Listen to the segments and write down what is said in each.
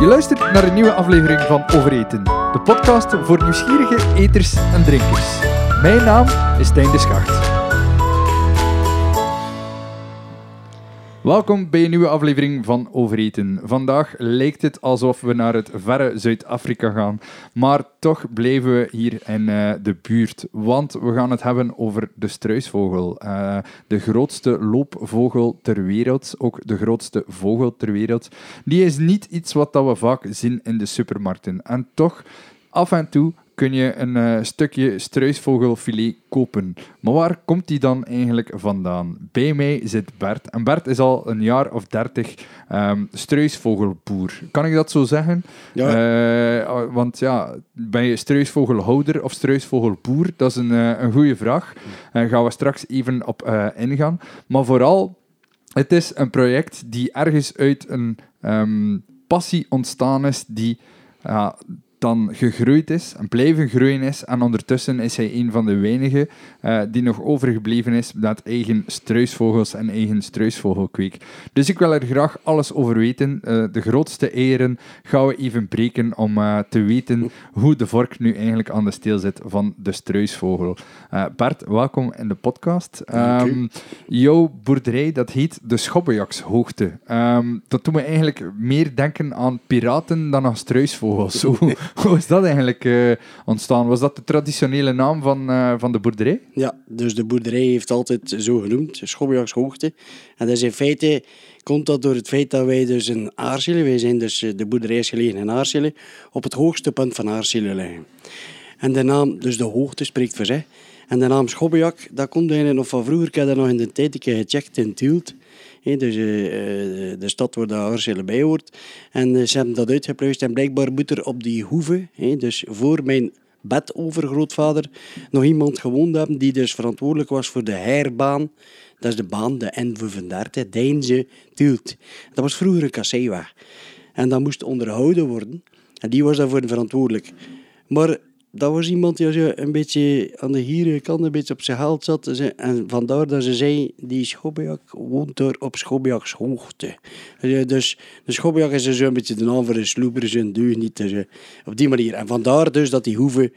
Je luistert naar een nieuwe aflevering van Overeten, de podcast voor nieuwsgierige eters en drinkers. Mijn naam is Stijn de Schacht. Welkom bij een nieuwe aflevering van Overeten. Vandaag lijkt het alsof we naar het verre Zuid-Afrika gaan, maar toch blijven we hier in uh, de buurt, want we gaan het hebben over de struisvogel. Uh, de grootste loopvogel ter wereld, ook de grootste vogel ter wereld. Die is niet iets wat dat we vaak zien in de supermarkten. En toch, af en toe kun je een uh, stukje struisvogelfilet kopen. Maar waar komt die dan eigenlijk vandaan? Bij mij zit Bert. En Bert is al een jaar of dertig um, struisvogelboer. Kan ik dat zo zeggen? Ja. Uh, want ja, ben je struisvogelhouder of struisvogelboer? Dat is een, uh, een goede vraag. Daar gaan we straks even op ingaan. Maar vooral, het is een project die ergens uit een um, passie ontstaan is die dan gegroeid is en blijven groeien is. En ondertussen is hij een van de weinigen uh, die nog overgebleven is met eigen struisvogels en eigen struisvogelkweek. Dus ik wil er graag alles over weten. Uh, de grootste eieren gaan we even breken om uh, te weten hoe de vork nu eigenlijk aan de steel zit van de struisvogel. Bert, welkom in de podcast. Um, jouw boerderij, dat heet de Schobbejakshoogte. Um, dat doet me eigenlijk meer denken aan piraten dan aan struisvogels. Hoe is dat eigenlijk uh, ontstaan? Was dat de traditionele naam van, uh, van de boerderij? Ja, dus de boerderij heeft altijd zo genoemd, Schobbejakshoogte. En dat is in feite komt dat door het feit dat wij dus in Aarsele, wij zijn dus, de boerderij is gelegen in Aarsele, op het hoogste punt van Aarsele liggen. En de naam, dus de hoogte spreekt voor zich. En de naam Schobbejak, dat komt eigenlijk nog van vroeger. Ik heb dat nog in de tijd een gecheckt in Tielt. Dus uh, de stad waar de bij hoort. En uh, ze hebben dat uitgepluist. En blijkbaar moet er op die hoeve, dus voor mijn bedovergrootvader, nog iemand gewoond hebben die dus verantwoordelijk was voor de heirbaan. Dat is de baan, de N35, Deinze Tielt. Dat was vroeger een kasseeweg. En dat moest onderhouden worden. En die was daarvoor verantwoordelijk. Maar dat was iemand die een beetje aan de hieren kant een beetje op zijn geld zat. En vandaar dat ze zei, die Schobbejak woont daar op Schobbejaks hoogte. Dus de Schobbejak is zo een beetje de naam voor een sloeber, zijn. Dus, op die manier. En vandaar dus dat die hoeve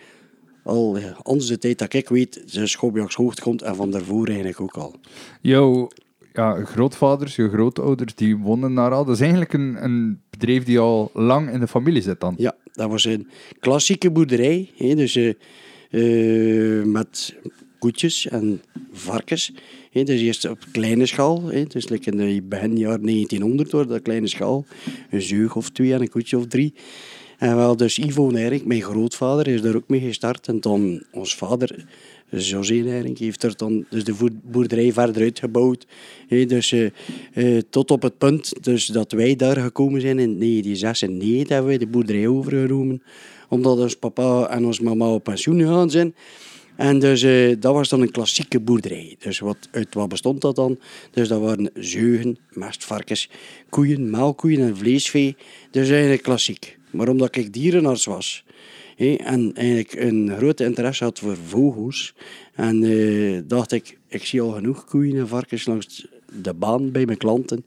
al onze tijd dat ik weet, de Schobbejaks hoogte komt. En van daarvoor eigenlijk ook al. Jouw ja, grootvaders, je grootouders, die wonen daar al. Dat is eigenlijk een, een bedrijf die al lang in de familie zit dan. Ja, dat was een klassieke boerderij. Hè, dus, uh, uh, met koetjes en varkens. Hè, dus eerst op kleine schaal. Hè, dus like in de begin jaar 1900 hoor, dat kleine schaal. Een zeug of twee en een koetje of drie. En wel, dus Ivo en Erik, mijn grootvader, is daar ook mee gestart. En dan ons vader, José Nering, heeft er dan dus de boerderij verder uitgebouwd. He, dus, uh, uh, tot op het punt dus dat wij daar gekomen zijn in 1996, hebben wij de boerderij overgenomen. Omdat ons papa en ons mama op pensioen gegaan zijn. En dus uh, dat was dan een klassieke boerderij. Dus wat, uit wat bestond dat dan? Dus dat waren zeugen, mestvarkens, koeien, melkkoeien en vleesvee. Dus eigenlijk klassiek. Maar omdat ik dierenarts was en eigenlijk een grote interesse had voor vogels, en uh, dacht ik, ik zie al genoeg koeien en varkens langs de baan bij mijn klanten.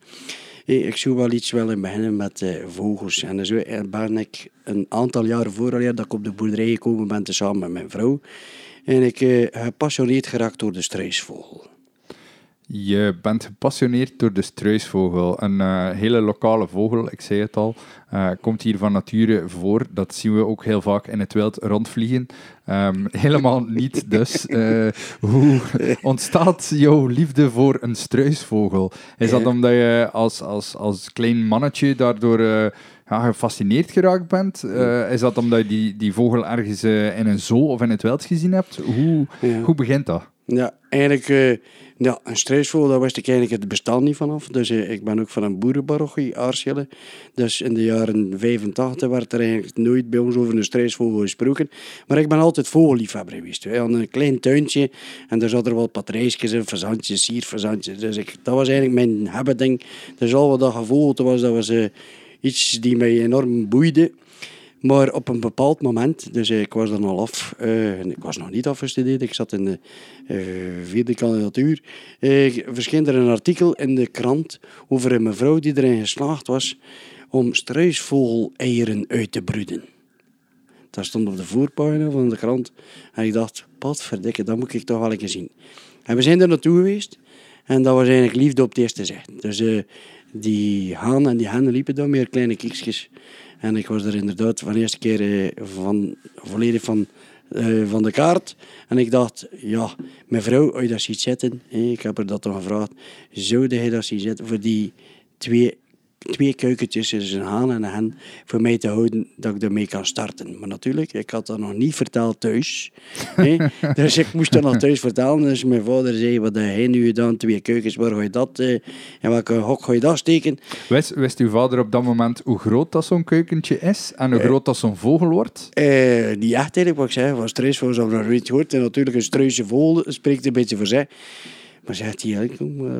ik zou wel iets willen beginnen met uh, vogels. En zo ben ik een aantal jaren vooral dat ik op de boerderij gekomen ben samen met mijn vrouw. En ik uh, gepassioneerd geraakt door de struisvogel. Je bent gepassioneerd door de struisvogel, een uh, hele lokale vogel, ik zei het al. Uh, komt hier van nature voor, dat zien we ook heel vaak in het wild rondvliegen. Um, helemaal niet dus. Uh, hoe ontstaat jouw liefde voor een struisvogel? Is dat omdat je als, als, als klein mannetje daardoor ja, gefascineerd geraakt bent? is dat omdat je die, die vogel ergens in een zoo of in het wild gezien hebt? Hoe, ja. hoe begint dat? Ja, eigenlijk ja, een struisvogel, daar wist ik eigenlijk het bestaan niet vanaf. Dus eh, ik ben ook van een boerenparochie, Aarschelle. Dus in de jaren 85 werd er eigenlijk nooit bij ons over een struisvogel gesproken. Maar ik ben altijd vogelliefhebber geweest. We hadden een klein tuintje en daar zat er wat patrijsjes en fazantjes, sierfazantjes. Dus ik, dat was eigenlijk mijn habiting. Dus al wat dat gevolgd was, dat was uh, iets die mij enorm boeide. Maar op een bepaald moment, dus ik was er al af, uh, ik was nog niet afgestudeerd, ik zat in de uh, vierde kandidatuur, uh, verscheen er een artikel in de krant over een mevrouw die erin geslaagd was om struisvogel-eieren uit te broeden. Dat stond op de voorpagina van de krant. En ik dacht, wat verdikke, dat moet ik toch wel eens zien. En we zijn er naartoe geweest. En dat was eigenlijk liefde op het eerste zicht. Dus die haan en die hen liepen daar meer kleine kiekjes. En ik was er inderdaad van de eerste keer uh, van, volledig van, uh, van de kaart. En ik dacht, ja, mevrouw, als je dat ziet zitten, ik heb er dat toch gevraagd, zou je dat zien zitten voor die twee twee keukentjes, dus een haan en een hen, voor mij te houden dat ik ermee kan starten. Maar natuurlijk, ik had dat nog niet verteld thuis. dus ik moest dat nog thuis vertellen. Dus mijn vader zei, wat heb hij nu gedaan? Twee keukens, waar ga je dat, uh, in welke hok ga je dat steken? Wist, wist uw vader op dat moment hoe groot dat zo'n keukentje is? En hoe uh, groot dat zo'n vogel wordt? Uh, niet echt eigenlijk, wat ik zei, was struisvogel, heb ik nog niet gehoord. En natuurlijk, een struisje vogel spreekt een beetje voor zich. Maar zegt hij,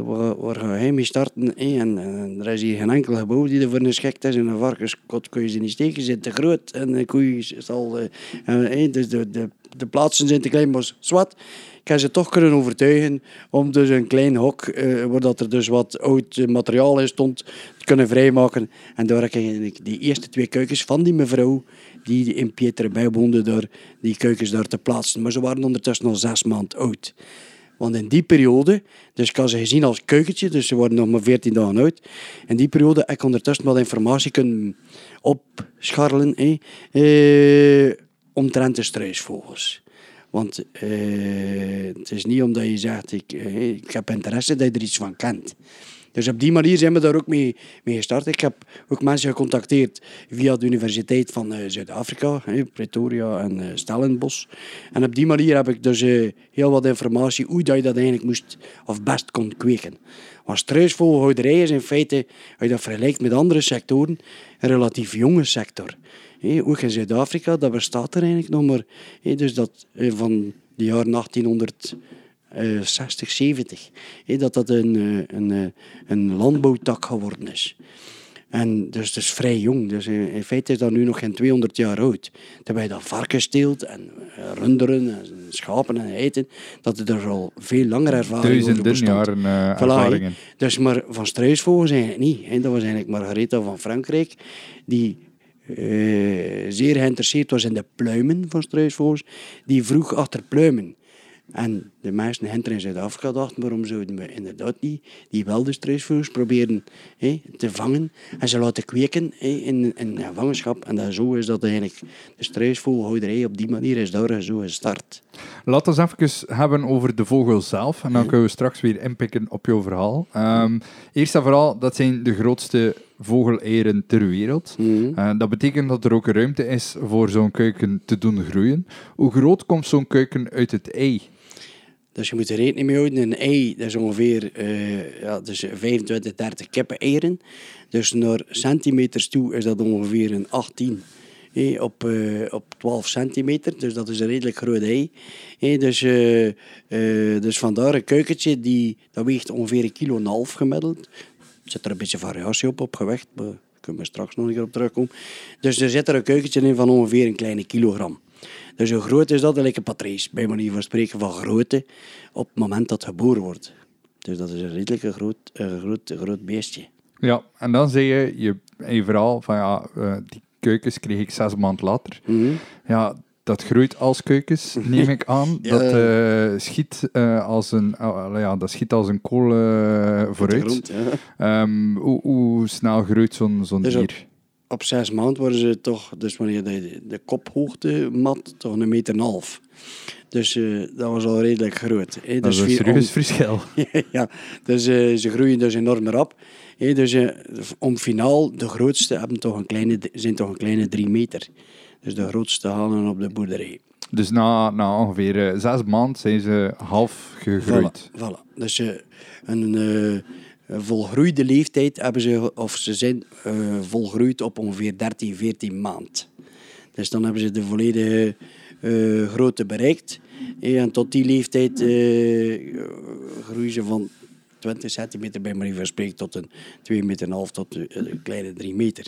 waar, waar ga hij mee starten? En, er is hier geen enkel gebouw die ervoor geschikt is. En een varkenskot kun je ze niet steken, ze zijn te groot. En een koeien zal... Uh, dus de, de, de plaatsen zijn te klein, maar zwart. Ik heb ze toch kunnen overtuigen om dus een klein hok, uh, waar dat er dus wat oud materiaal in stond, te kunnen vrijmaken. En daar heb ik die eerste twee keukens van die mevrouw, die in Pieterbij woonde, daar, die keukens daar te plaatsen. Maar ze waren ondertussen al zes maanden oud. Want in die periode, dus ik had ze gezien als keukentje, dus ze worden nog maar 14 dagen oud. In die periode heb ik ondertussen wat informatie kunnen opscharrelen eh, eh, omtrent de struisvogels. Want eh, het is niet omdat je zegt, ik, eh, ik heb interesse, dat je er iets van kent. Dus op die manier zijn we daar ook mee, mee gestart. Ik heb ook mensen gecontacteerd via de Universiteit van uh, Zuid-Afrika, Pretoria en uh, Stellenbosch. En op die manier heb ik dus uh, heel wat informatie hoe dat je dat eigenlijk moest of best kon kweken. Want struisvogelhouderij is in feite, als je dat vergelijkt met andere sectoren, een relatief jonge sector. Ook in Zuid-Afrika, dat bestaat er eigenlijk nog maar. Dus dat van de jaren 1800 uh, 60, 70. He, dat dat een, eh, een, een, eh, een landbouwtak geworden is. En dus het is vrij jong. Dus in, feite is dat nu nog geen 200 jaar oud. Terwijl je dat varkens steelt en eh, runderen en schapen en eten, dat het er al veel langer ervaring Duizenden jaren uh, ervaringen. Dus maar van struisvogels eigenlijk niet. He. Dat was eigenlijk Margaretha van Frankrijk, die uh, zeer geïnteresseerd was in de pluimen van struisvogels. Die vroeg achter pluimen. En de meesten hinter in Zuid-Afrika dachten, waarom zouden we inderdaad niet die wilde proberen hé, te vangen en ze laten kweken hé, in, in gevangenschap. En dat, zo is dat eigenlijk de struisvogelhouderij op die manier is daar zo gestart. Laten we even hebben over de vogel zelf en dan kunnen we straks weer inpikken op jouw verhaal. Um, eerst en vooral, dat zijn de grootste vogeleieren ter wereld. Mm dat betekent dat er ook ruimte is voor zo'n kuiken te doen groeien. Hoe groot komt zo'n kuiken uit het ei? Dus je moet er rekening mee houden. Een ei, dat is ongeveer uh, ja, dus 25, 30 kippen eieren. Dus naar centimeters toe is dat ongeveer een 18 eh, op, uh, op 12 centimeter. Dus dat is een redelijk groot ei. Eh, dus, dus vandaar een kuikentje, die, dat weegt ongeveer een kilo en een half gemiddeld. Er zit er een beetje variatie op, op gewicht. Maar daar kunnen we straks nog een keer op terugkomen. Dus er zit er een kuikentje in van ongeveer een kleine kilogram. Dus hoe groot is dat? Like een patrice, bij manier van spreken van grootte, op het moment dat geboren wordt. Dus dat is een redelijk groot, een groot, groot beestje. Ja, en dan zeg je, je in je verhaal van ja, uh, die keukens kreeg ik zes maanden later. Mm -hmm. Ja, dat groeit als keukens, neem ik aan. ja. Dat uh, schiet, uh, als een, uh, ja, dat schiet als een kool vooruit. Grond, ja. um, hoe, hoe, snel groeit zo'n zo'n dus dier? Op zes maanden worden ze toch, dus wanneer de, de kophoogte mat, toch een meter en een half. Dus uh, dat was al redelijk groot. Hè. Dat dus is een serieus verschil. ja, dus uh, ze groeien dus enorm rap. Hè. Dus uh, om finaal, de grootste hebben toch een kleine, zijn toch een kleine drie meter. Dus de grootste halen op de boerderij. Dus na, na ongeveer zes maanden zijn ze half gegroeid. Voilà, voilà. Dus een volgroeide leeftijd hebben ze, of ze zijn uh, volgroeid op ongeveer 13, 14 maand. Dus dan hebben ze de volledige uh, grootte bereikt. En tot die leeftijd groeien ze van 20 centimeter bij manier van tot een 2,5 meter tot een kleine 3 meter.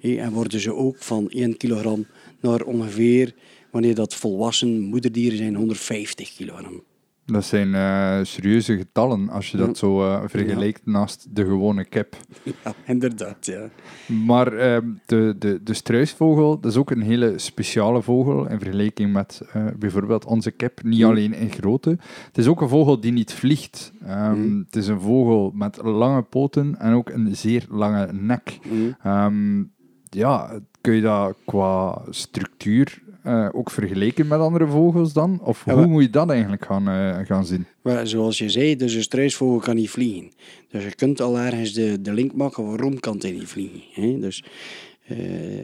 En worden ze ook van 1 kilogram naar ongeveer, wanneer dat volwassen moederdieren zijn, 150 kilogram. Dat zijn uh, serieuze getallen als je dat zo uh, vergelijkt naast de gewone kip. Ja, inderdaad, ja. Maar uh, de, de, de struisvogel, dat is ook een hele speciale vogel in vergelijking met uh, bijvoorbeeld onze kip. Niet mm. alleen in grootte. Het is ook een vogel die niet vliegt. Um, mm. Het is een vogel met lange poten en ook een zeer lange nek. Mm. Um, ja, kun je dat qua structuur uh, ook vergeleken met andere vogels dan? Of hoe moet je dat eigenlijk gaan, uh, gaan zien? Maar zoals je zei, dus een struisvogel kan niet vliegen. Dus je kunt al ergens de, de link maken, waarom kan hij niet vliegen? Hè? Dus uh,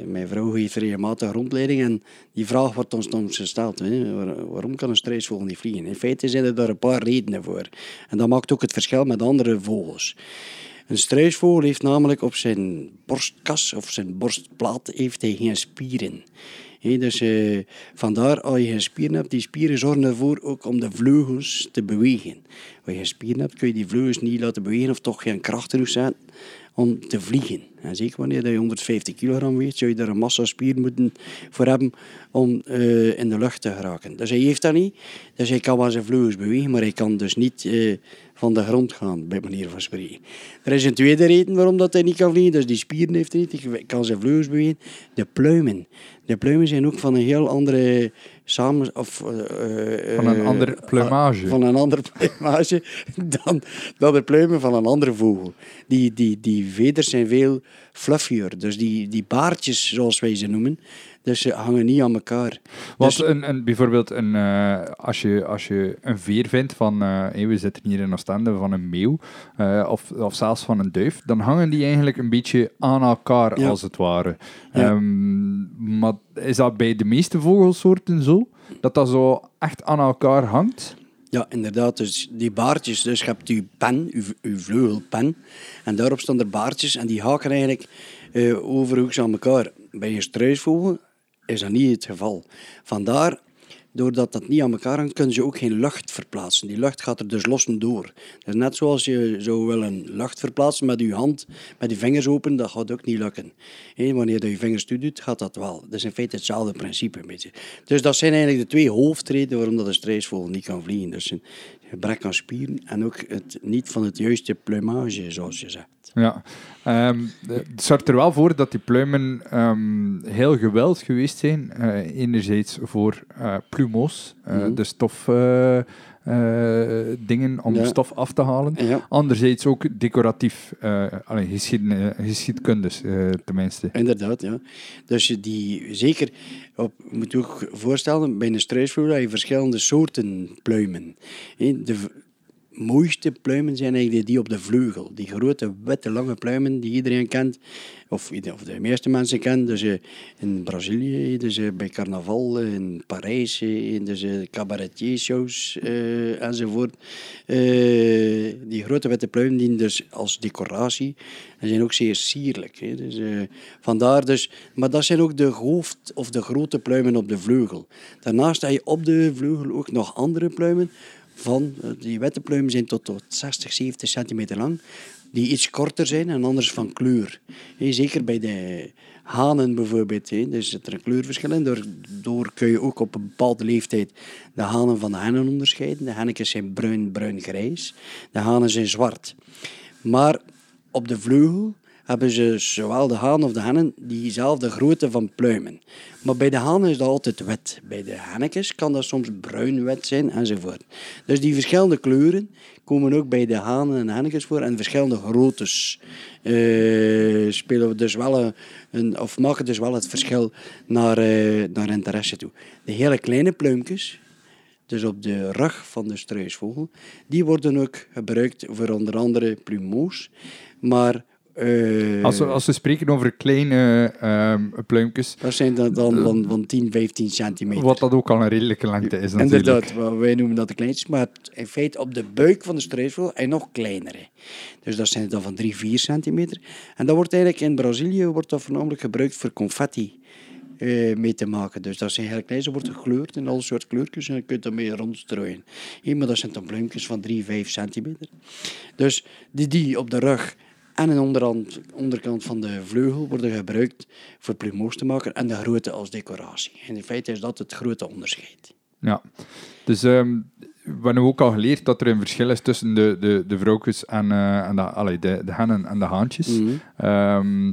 mijn vrouw geeft regelmatig rondleiding en die vraag wordt ons soms gesteld. Hè? waarom kan een struisvogel niet vliegen? In feite zijn er daar een paar redenen voor. En dat maakt ook het verschil met andere vogels. Een struisvogel heeft namelijk op zijn borstkas of zijn borstplaat heeft hij geen spieren. He, dus uh, vandaar als je geen spieren hebt, die spieren zorgen ervoor ook om de vleugels te bewegen. Als je geen spieren hebt, kun je die vleugels niet laten bewegen of toch geen kracht genoeg zetten om te vliegen. En zeker wanneer je 150 kilogram weegt, zou je daar een massa spier moeten voor hebben om uh, in de lucht te geraken. Dus hij heeft dat niet. Dus hij kan wel zijn vleugels bewegen, maar hij kan dus niet uh, van de grond gaan, bij manier van spreken. Er is een tweede reden waarom dat hij niet kan vliegen. Dus die spieren heeft hij niet. Hij kan zijn vleugels bewegen. De pluimen. De pluimen zijn ook van een heel andere samen... Of, uh, van een andere plumage. van een andere plumage dan, dan de pluimen van een andere vogel. Die, die, die veders zijn veel fluffier. Dus die, die baardjes, zoals wij ze noemen, dus ze hangen niet aan elkaar. Want dus, een, een, bijvoorbeeld een, uh, als, je, als je een veer vindt van, uh, hey, we zitten hier in Oostende, van een meeuw, uh, of, of zelfs van een duif, dan hangen die eigenlijk een beetje aan elkaar, ja. als het ware. Ja. Um, maar is dat bij de meeste vogelsoorten zo? Dat dat zo echt aan elkaar hangt? Ja, inderdaad. Dus die baardjes, dus je hebt je pen, je, je vleugelpen, en daarop staan er baardjes en die haken eigenlijk uh, overhoeks aan elkaar. Bij een struisvogel is dat niet het geval. Vandaar, doordat dat niet aan elkaar hangt, kunnen ze ook geen lucht verplaatsen. Die lucht gaat er dus los door. Dus net zoals je zou willen lucht verplaatsen met je hand, met je vingers open, dat gaat ook niet lukken. wanneer je je vingers toe doet, gaat dat wel. Dat is in feite hetzelfde principe een. Dus dat zijn eigenlijk de twee hoofdredenen waarom dat een struisvogel niet kan vliegen. Dus gebrek aan spieren en ook het niet van het juiste plumage, zoals je zegt. Ja, um, het zorgt er wel voor dat die pluimen um, heel gewild geweest zijn. Uh, enerzijds voor uh, plumo's, uh, mm -hmm. de stof... dingen om ja. stof af te halen. Ja. Anderzijds ook decoratief, allee, geschied, geschiedkundig tenminste. Inderdaad, ja. Dus die zeker, op, je moet je ook voorstellen, bij een struisvogel heb je verschillende soorten pluimen. De, mooiste pluimen zijn eigenlijk die op de vleugel. Die grote, witte, lange pluimen die iedereen kent, of, of de meeste mensen kennen. Dus uh, in Brazilië, dus, uh, bij carnaval, uh, in Parijs, dus, cabaretier-shows enzovoort. die grote witte pluimen dienen dus als decoratie en zijn ook zeer sierlijk. Hè. Dus, vandaar dus, maar dat zijn ook de hoofd- of de grote pluimen op de vleugel. Daarnaast heb je op de vleugel ook nog andere pluimen van, eh, die witte pluimen zijn tot, tot 60, 70 centimeter lang, die iets korter zijn en anders van kleur. zeker bij de hanen bijvoorbeeld, he, dus zit er een kleurverschil in. Daardoor kun je ook op een bepaalde leeftijd de hanen van de hennen onderscheiden. De hennetjes zijn bruin, bruin-grijs. De hanen zijn zwart. Maar op de vleugel hebben ze zowel de haan of de hennen diezelfde grootte van pluimen. Maar bij de haan is dat altijd wit. Bij de hennetjes kan dat soms bruin-wit zijn enzovoort. Dus die verschillende kleuren komen ook bij de hanen en hennetjes voor en verschillende groottes uh, spelen dus wel een, of maken dus wel het verschil naar, uh, naar interesse toe. De hele kleine pluimpjes, dus op de rug van de struisvogel, die worden ook gebruikt voor onder andere plumeaus, maar uh, als, we, als we spreken over kleine uh, pluimpjes. Dat zijn dat dan van, van 10, 15 centimeter. Wat dat ook al een redelijke lengte is. Natuurlijk. Inderdaad, wij noemen dat de kleintjes. Maar in feite op de buik van de struisvogel en nog kleinere. Dus dat zijn dan van 3, 4 centimeter. En dat wordt eigenlijk in Brazilië wordt dat voornamelijk gebruikt voor confetti. eh, mee te maken. Dus dat zijn heel klein, ze worden gekleurd in alle soort kleurtjes en je kunt ermee rondstrooien. Hey, maar dat zijn dan bloempjes van 3, 5 centimeter. Dus die, die op de rug en aan de onderkant, van de vleugel worden gebruikt voor plumeaus te maken en de grootte als decoratie. En in feite is dat het grote onderscheid. Ja, dus ehm, we hebben ook al geleerd dat er een verschil is tussen de, de, de vrouwtjes en, eh, en de, allee, de, de hennen en de haantjes. Mhm. Ehm,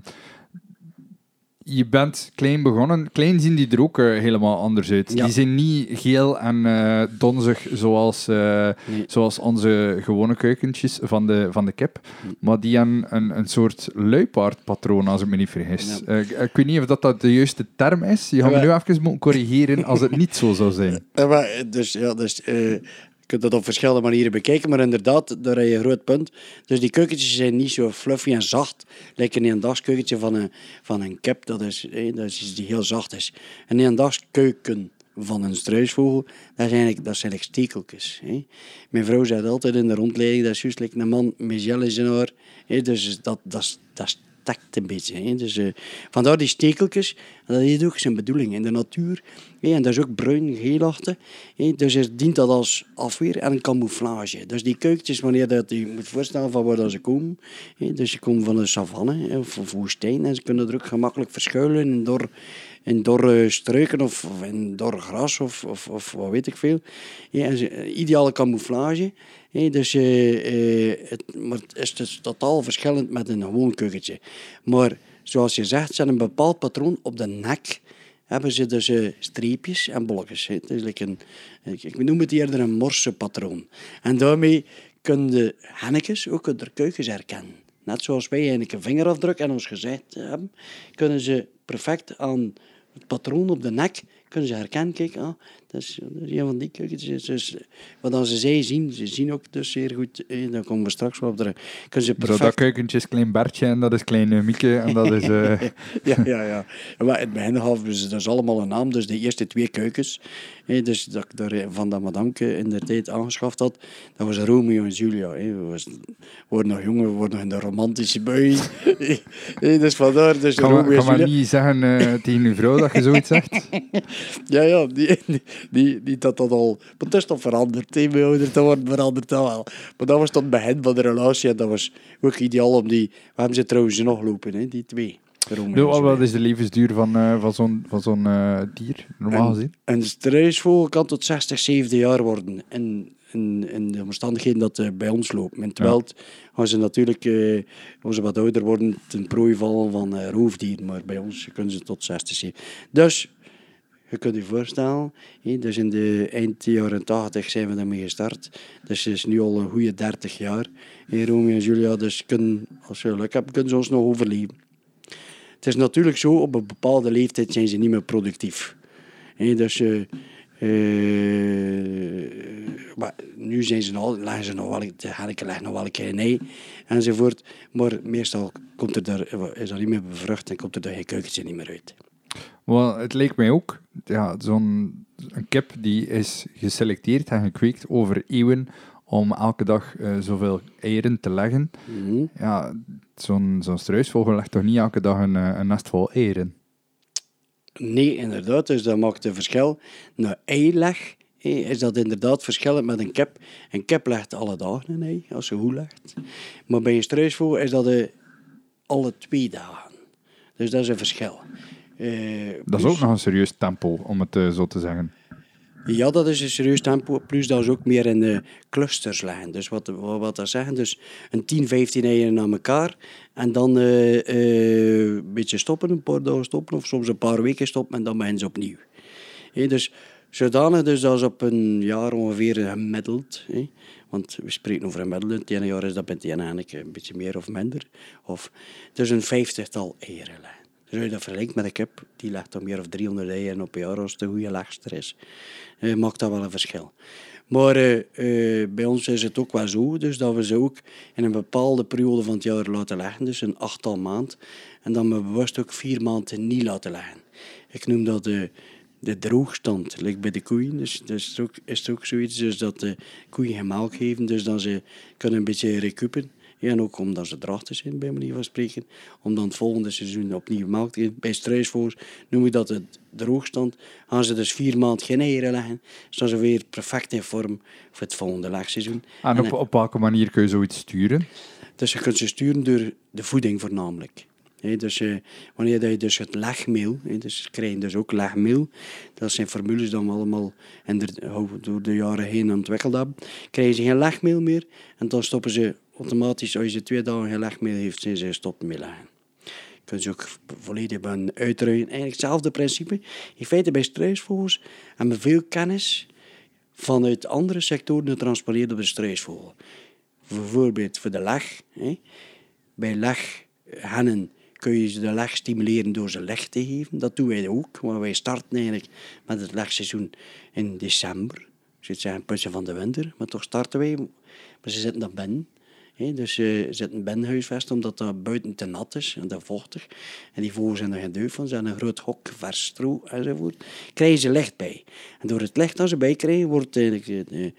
je bent klein begonnen. Klein zien die er ook eh, helemaal anders uit. Ja. Die zijn niet geel en eh, donzig zoals, eh, Nee. zoals onze gewone kuikentjes van de, van de kip. Maar die hebben een, een soort luipaardpatroon, als ik me niet vergis. Ik, weet niet of dat, dat de juiste term is. Je gaat me nu even moeten corrigeren als het niet zo zou zijn. Ja, maar, dus, ja, dus, kunt dat op verschillende manieren bekijken, maar inderdaad, daar heb je groot punt. Dus die keukentjes zijn niet zo fluffy en zacht, lijkt een eendagskeukentje van een, van een kip, dat is, dat is iets die heel zacht is. Een eendagskuiken van een struisvogel, dat zijn eigenlijk, dat zijn eigenlijk stekeltjes. Mijn vrouw zei altijd in de rondleiding, dat is juist like een man met gel in zijn. Dus dat, dat, dat stakt een beetje. Dus, eh, vandaar die stekeltjes, dat heeft ook zijn bedoeling in de natuur. Hè. En dat is ook bruin-geelachtig. hè. Dus het dient dat als afweer en camouflage. Dus die keukentjes, wanneer dat je moet voorstellen van waar dat ze komen. hè. Dus ze komen van de savanne of woestijn en ze kunnen er ook gemakkelijk verschuilen door in dorre struiken of, of in gras of, of, of wat weet ik veel. Ja, eh, ideale camouflage. hè, dus, eh, eh, het, maar het is dus totaal verschillend met een gewoon kukkentje. Maar zoals je zegt, ze een bepaald patroon op de nek. Hebben ze dus eh, streepjes en hè. Het is een, ik, noem het eerder een morsepatroon. En daarmee kunnen de hennekes ook hun kuikens herkennen. Net zoals wij eigenlijk een vingerafdruk en ons gezicht hebben, kunnen ze perfect aan het patroon op de nek kunnen ze herkennen. Kijk, ah, dat, is, dat is een van die kuikentjes. Dus, wat ze zij zien, ze zien ook dus zeer goed. Eh, daar komen we straks wel op terug. Kunnen ze Zo, dat perfect... kuikentje is klein Bertje en dat is klein Mieke en dat is... eh, ja, ja, ja. Maar in het begin hadden ze dus allemaal een naam. Dus de eerste twee keukens, dus dat ik daar van dat madamke in de tijd aangeschaft had, dat was Romeo en Julia. We, was, worden nog jonger, we worden nog in de romantische bui. Hè, dus vandaar, dus kan Romeo kan maar niet zeggen eh, tegen uw vrouw dat je zoiets zegt. Ja, ja, die, die, die dat dat al... Maar het is toch veranderd, hè, bij ouder te worden verandert dat wel. Maar dat was tot het begin van de relatie en dat was ook ideaal om die... We hebben ze trouwens nog lopen, hè, die twee. Nu, en wat is de levensduur van, eh, van zo'n van zo'n eh, dier, normaal En- gezien? Een struisvogel kan tot 60, 70 jaar worden. In, in, in de omstandigheden dat eh, bij ons loopt. In het Ja. wild gaan ze natuurlijk, als ze wat ouder worden, ten prooi vallen van roofdieren. Maar bij ons kunnen ze tot 60, 70. Dus, je kunt je voorstellen, dus in de eind jaren 80 zijn we daarmee gestart. Dus het is nu al een goede 30 jaar. Hè, Romeo en Julia, dus kunnen, als ze geluk hebben, kunnen ze ons nog overleven. Het is natuurlijk zo, op een bepaalde leeftijd zijn ze niet meer productief. Hè, dus, eh, eh, maar nu zijn ze nog, leggen ze nog wel, de henneken leggen nog wel een keer een ei enzovoort. Maar meestal komt er daar, is dat niet meer bevrucht en komt er daar geen keukentje niet meer uit. Wel, het leek mij ook, ja, zo'n kip die is geselecteerd en gekweekt over eeuwen om elke dag eh, zoveel eieren te leggen. Mhm. Ja, zo'n zo'n struisvogel legt toch niet elke dag een, eh, een nest vol eieren? Nee, inderdaad. Dus dat maakt een verschil. Een eileg hé, is dat inderdaad verschillend met een kip. Een kip legt alle dagen een ei, als ze goed legt. Maar bij een struisvogel is dat eh, alle twee dagen. Dus dat is een verschil. Eh, Dat is plus- ook nog een serieus tempo, om het eh, zo te zeggen. Ja, dat is een serieus tempo. Plus dat is ook meer in de clusters leggen. Dus wat, wat, wat dat zeggen, dus een 10, 15 eieren aan elkaar. En dan eh, eh, een beetje stoppen, een paar dagen stoppen. Of soms een paar weken stoppen en dan beginnen ze opnieuw. Dus zodanig dus dat is op een jaar ongeveer gemiddeld. Want we spreken over een gemiddelde. Het ene jaar is dat bij het ene een beetje meer of minder. Of, dus een vijftigtal eieren. Dus je dat vergelijkt met een kip, die legt dan meer of 300 eieren op een jaar als een goede legster is. Eh, maakt dat wel een verschil. Maar eh, eh, bij ons is het ook wel zo, dus dat we ze ook in een bepaalde periode van het jaar laten leggen, dus een achttal maand. En dan we bewust ook vier maanden niet laten leggen. Ik noem dat de, de droogstand, like bij de koeien. Dus, dus is, ook, is ook zoiets dus dat de koeien geen geven, dus dan ze kunnen een beetje recupen. En ook omdat ze drachten zijn, bij manier van spreken. Om dan het volgende seizoen opnieuw melk te geven. Bij struisvogels noem ik dat het droogstand. Gaan ze dus vier maanden geen eieren leggen, staan ze weer perfect in vorm voor het volgende legseizoen. En op, op welke manier kun je zoiets sturen? Dus je kunt ze sturen door de voeding voornamelijk. He, dus eh, wanneer je dus het legmeel, he, dus ze krijgen dus ook legmeel, dat zijn formules die we allemaal en door de jaren heen ontwikkeld hebben, krijgen ze geen legmeel meer en dan stoppen ze automatisch, als je twee dagen geen legmeel heeft, zijn ze gestopt met leggen. Kunnen ze ook volledig bij uitruien. Eigenlijk hetzelfde principe. In feite bij struisvogels hebben we veel kennis vanuit andere sectoren getransponeerd op de struisvogel. Bijvoorbeeld voor de leg. Hè. Bij leghennen kun je ze de leg stimuleren door ze leg te geven. Dat doen wij ook, want wij starten eigenlijk met het legseizoen in december. Zou zeggen pussen van de winter, maar toch starten wij. Maar ze zitten dan binnen. Dus ze zitten binnenhuisvest omdat dat buiten te nat is en te vochtig. En die vogels zijn er geen van. Ze hebben een groot hok, vers stro enzovoort. Krijgen ze licht bij. En door het licht dat ze bij krijgen, wordt eigenlijk... De,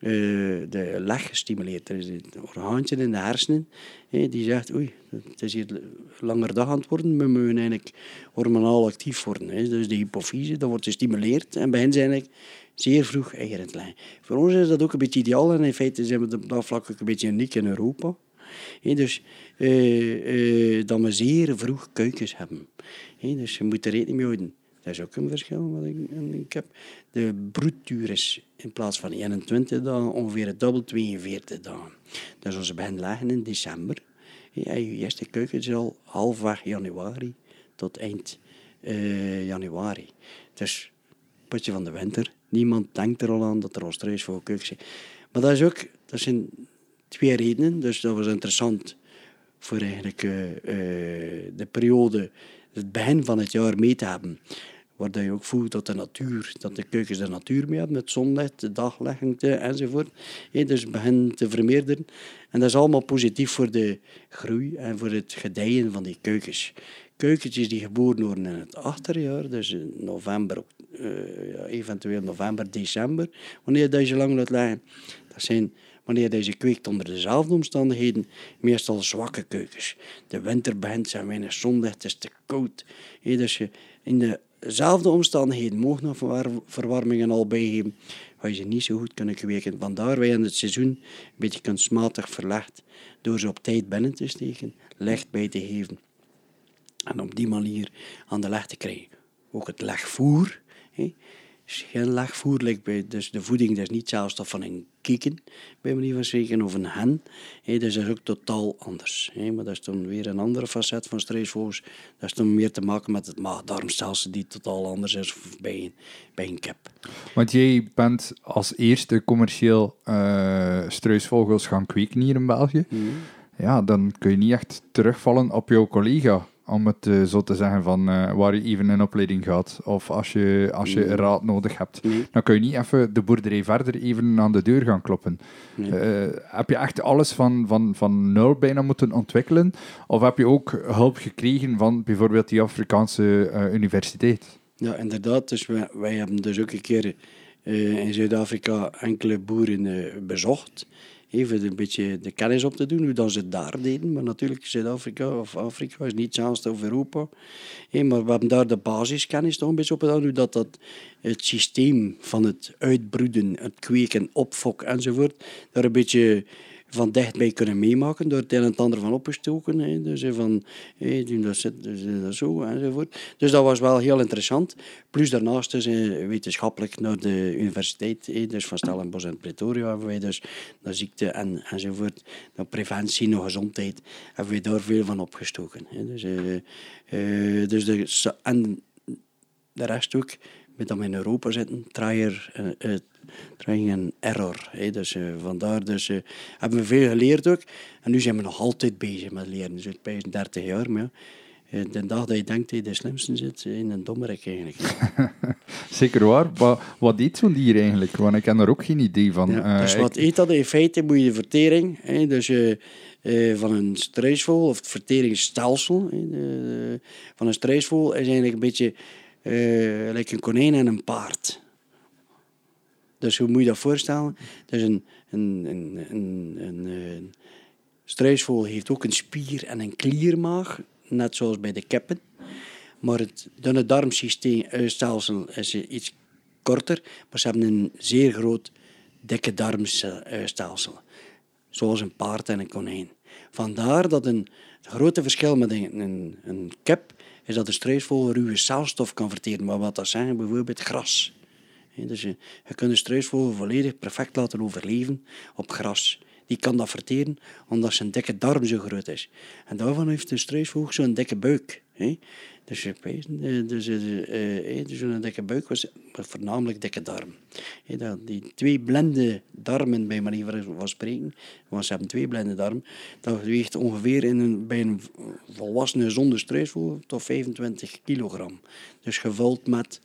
uh, de leg gestimuleerd. Er is een orgaantje in de hersenen die zegt, oei, het is hier langer dag aan het worden, we moeten eigenlijk hormonaal actief worden. Dus de hypofyse, dat wordt gestimuleerd en bij hen zijn eigenlijk zeer vroeg eieren. Voor ons is dat ook een beetje ideaal en in feite zijn we op dat vlak ook een beetje uniek in Europa. dus uh, uh, dat we zeer vroeg kuikens hebben. dus je moet er rekening mee houden. Dat is ook een verschil wat ik, ik heb. De broedduur is in plaats van 21 dagen ongeveer het dubbel 42 dagen. Dus onze beginnen leggen in december. Ja, je eerste keuken is al halfweg januari tot eind uh, januari. Dus potje van de winter. Niemand denkt er al aan dat er Australisch voor keukens zijn. Maar dat, is ook, dat zijn twee redenen. Dus dat was interessant voor eigenlijk uh, uh, de periode het begin van het jaar mee te hebben. Waar je ook voelt dat de natuur, dat de keukens de natuur mee hebben, met zonlicht, de dagligging enzovoort. He, dus begin te vermeerderen. En dat is allemaal positief voor de groei en voor het gedijen van die keukens. Keukentjes die geboren worden in het achterjaar, dus in november, eventueel november, december, wanneer je lang laat leggen, dat zijn wanneer deze kweekt onder dezelfde omstandigheden, meestal zwakke keukens. De winter begint, zijn weinig zonlicht, het is te koud. Dus je in dezelfde omstandigheden mogen nog verwarmingen al bijgeven, ga je ze niet zo goed kunnen kweken. Vandaar wij in het seizoen een beetje kunstmatig verlegd, door ze op tijd binnen te steken, licht bij te geven. En op die manier aan de leg te krijgen. Ook het legvoer is geen legvoer. bij, dus de voeding is niet zelfs dat van een kieken, bij manier van spreken, of een hen. He, dus dat is ook totaal anders. maar dat is dan weer een andere facet van streesvogels. Dat is dan meer te maken met het maag-darmstelsel, die totaal anders is bij een, bij een kip. Want jij bent als eerste commercieel uh, struisvogels gaan kweken hier in België. Mhm. Ja, dan kun je niet echt terugvallen op jouw collega om het uh, zo te zeggen, van uh, waar je even een opleiding gaat. Of als je, als je raad nodig hebt. Dan kun je niet even de boerderij verder even aan de deur gaan kloppen. Uh, heb je echt alles van, van, van nul bijna moeten ontwikkelen? Of heb je ook hulp gekregen van bijvoorbeeld die Afrikaanse universiteit? Ja, inderdaad. Dus wij, wij hebben dus ook een keer in Zuid-Afrika enkele boeren bezocht even een beetje de kennis op te doen, hoe dan ze het daar deden. Maar natuurlijk, Zuid-Afrika of Afrika is niet hetzelfde als Europa. maar we hebben daar de basiskennis toch een beetje op gedaan, hoe dat, dat het systeem van het uitbroeden, het kweken, opfokken enzovoort, daar een beetje van dichtbij kunnen meemaken door het een en ander van opgestoken. Hè. Dus van, dat zit dus dat zo enzovoort. Dus dat was wel heel interessant. Plus daarnaast dus, wetenschappelijk naar de universiteit, hè, dus van Stellenbosch en Pretoria hebben wij dus naar ziekte en, enzovoort, naar preventie, naar gezondheid, hebben wij daar veel van opgestoken. Dus, uh, uh, dus de, en de rest ook, met dat we in Europa zitten, uh, trying and error. Hè. Dus uh, vandaar dus, uh, hebben we veel geleerd ook. En nu zijn we nog altijd bezig met leren. Dus bij 30 jaar, maar ja, de dag dat je denkt dat je de slimste zit, in een dommerik eigenlijk. Zeker waar. Wat, wat eet zo'n dier eigenlijk? Want ik heb er ook geen idee van. Ja, dus wat eet dat? In feite moet je de vertering, hè, dus uh, van een struisvogel, of het verteringsstelsel hè, van een struisvogel, is eigenlijk een beetje like een konijn en een paard. Dus hoe moet je dat voorstellen? Dus een, een, een, een, een, struisvogel heeft ook een spier en een kliermaag, net zoals bij de keppen. Maar het dunne darmstelsel is iets korter, maar ze hebben een zeer groot dikke darmstelsel. Zoals een paard en een konijn. Vandaar dat een het grote verschil met een, een, een kip is dat de struisvogel ruwe celstof kan verteren. Maar wat dat zijn, bijvoorbeeld gras. Dus je, je kunt de struisvogel volledig perfect laten overleven op gras. Die kan dat verteren omdat zijn dikke darm zo groot is. En daarvan heeft de struisvogel zo'n dikke buik. Dus, je dus, uh, dus een dikke buik was voornamelijk dikke darm. die twee blinde darmen, bij manier van spreken, want ze hebben twee blinde darmen, dat weegt ongeveer in een, bij een volwassene zonder struisvogel tot 25 kilogram. Dus gevuld met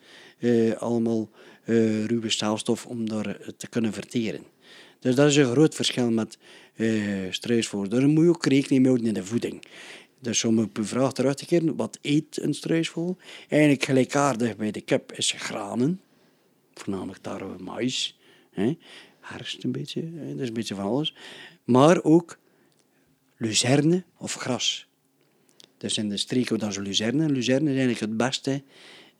allemaal uh, ruwe staalstof om daar te kunnen verteren. Dus dat is een groot verschil met uh, struisvogels. Daar moet je ook rekening mee houden in de voeding. Dus om op uw vraag terug te keren, wat eet een struisvogel? Eigenlijk gelijkaardig bij de kip is granen, voornamelijk tarwe, mais, hè, herfst een beetje, hè, dat is een beetje van alles. Maar ook luzerne of gras. Dus in de streken dan zo luzerne. Luzerne is eigenlijk het beste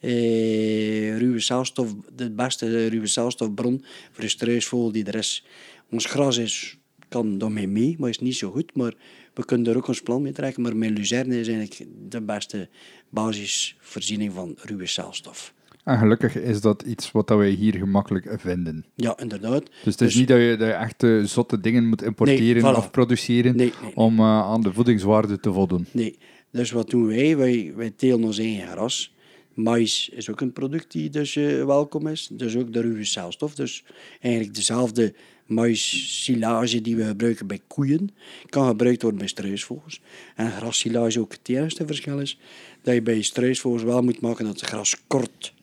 eh, ruwe celstof, de beste ruwe celstofbron voor de struisvogel die er is. Ons gras is, kan daarmee mee, maar is niet zo goed. Maar we kunnen er ook ons plan mee trekken, maar met luzerne is eigenlijk de beste basisvoorziening van ruwe celstof. En gelukkig is dat iets wat wij hier gemakkelijk vinden. Ja, inderdaad. Dus het is dus- niet dat je, dat echt zotte dingen moet importeren of produceren om uh, aan de voedingswaarde te voldoen. Nee, dus wat doen wij? Wij, wij telen ons eigen gras. Mais is ook een product die dus uh, welkom is. Dus ook de ruwe celstof. Dus eigenlijk dezelfde mais-silage die we gebruiken bij koeien, kan gebruikt worden bij struisvogels. En grassilage ook het eerste verschil is dat je bij struisvogels wel moet maken dat het gras kort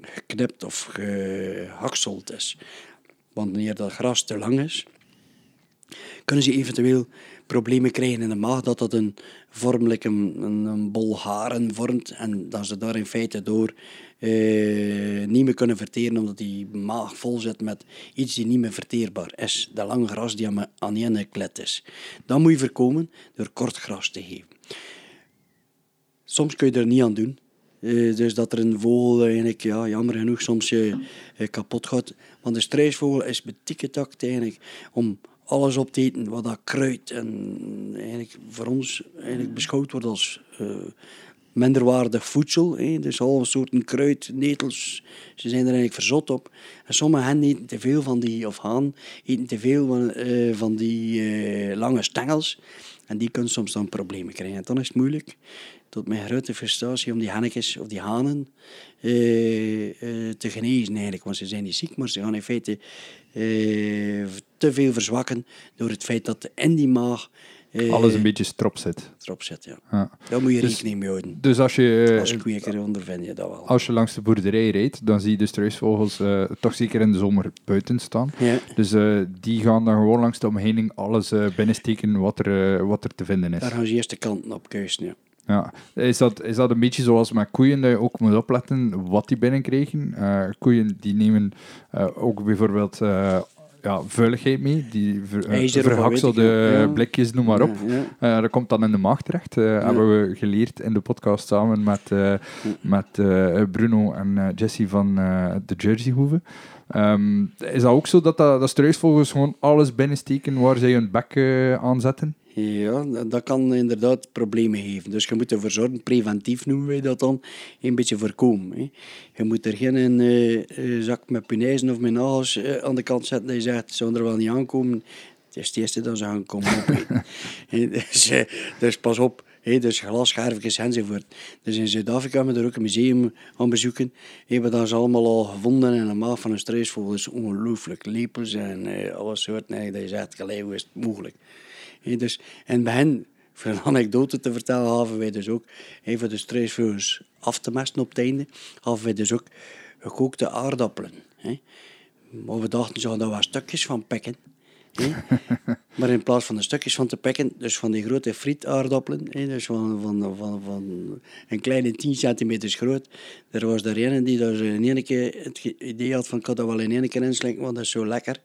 geknipt of gehakseld is. Want wanneer dat gras te lang is, kunnen ze eventueel problemen krijgen in de maag, dat dat een vormelijk een, een, bol haren vormt en dat ze daar in feite door eh, niet meer kunnen verteren omdat die maag vol zit met iets die niet meer verteerbaar is. De lange gras die aan je klet is. Dat moet je voorkomen door kort gras te geven. Soms kun je er niet aan doen. Uh, dus dat er een vogel eigenlijk, ja, jammer genoeg, soms uh, kapot gaat. Want de struisvogel is betikgetakt eigenlijk om alles op te eten wat dat kruid en eigenlijk voor ons eigenlijk beschouwd wordt als uh, minderwaardig voedsel. Dus alle soorten kruid, netels, ze zijn er eigenlijk verzot op. En sommige hen eten te veel van die, of haan, eten te veel van, uh, van die uh, lange stengels. En die kunnen soms dan problemen krijgen. En dan is het moeilijk, tot mijn grote frustratie, om die hannetjes of die hanen te genezen eigenlijk. Want ze zijn niet ziek, maar ze gaan in feite te veel verzwakken door het feit dat in die maag eh, Alles een beetje strop zit. Strop zit, ja. ja. Daar moet je dus, rekening mee houden. Dus als je... Als kweker ondervind je dat wel. Als je langs de boerderij rijdt, dan zie je de struisvogels uh, toch zeker in de zomer buiten staan. Ja. Dus uh, die gaan dan gewoon langs de omheining alles uh, binnensteken wat er, wat er te vinden is. Daar gaan ze eerst de kanten op keuzen, ja. Ja. Is, dat, is dat een beetje zoals met koeien, dat je ook moet opletten wat die binnenkrijgen? Uh, koeien die nemen uh, ook bijvoorbeeld uh, ja, vuiligheid mee. Die ver, verhakselde blikjes, noem maar op. Ja, dat komt dan in de maag terecht. Hebben we geleerd in de podcast samen met, met Bruno en Jesse van de Jerseyhoeve. Um, is dat ook zo dat, dat, dat struisvogels gewoon alles binnensteken waar zij hun bek aanzetten? Ja, dat kan inderdaad problemen geven. Dus je moet ervoor zorgen, preventief noemen wij dat dan, een beetje voorkomen. Hè. Je moet er geen uh, zak met punaizen of met nagels uh, aan de kant zetten dat je zegt, ze er wel niet aankomen. Het is het eerste dat ze gaan komen dus, dus pas op. Hey, dus glasscherfjes enzovoort. Dus in Zuid-Afrika hebben we er ook een museum aan bezoeken. Hebben ze allemaal al gevonden in de maag van een struisvogel. is ongelooflijk. Lepels en uh, alle soorten. Nee, dat je zegt, hoe is het mogelijk? Dus, en bij hen, voor een anekdote te vertellen, hadden wij dus ook, even de struisvogels af te mesten op het einde, hadden wij dus ook gekookte aardappelen. He. Maar we dachten, zo dat we stukjes van pikken. maar in plaats van de stukjes van te pikken, dus van die grote frietaardappelen, he, dus van, van, van, van een kleine 10 centimeter groot, er was er een die daar in één keer het idee had van ik kan dat wel in één keer inslikken, want dat is zo lekker.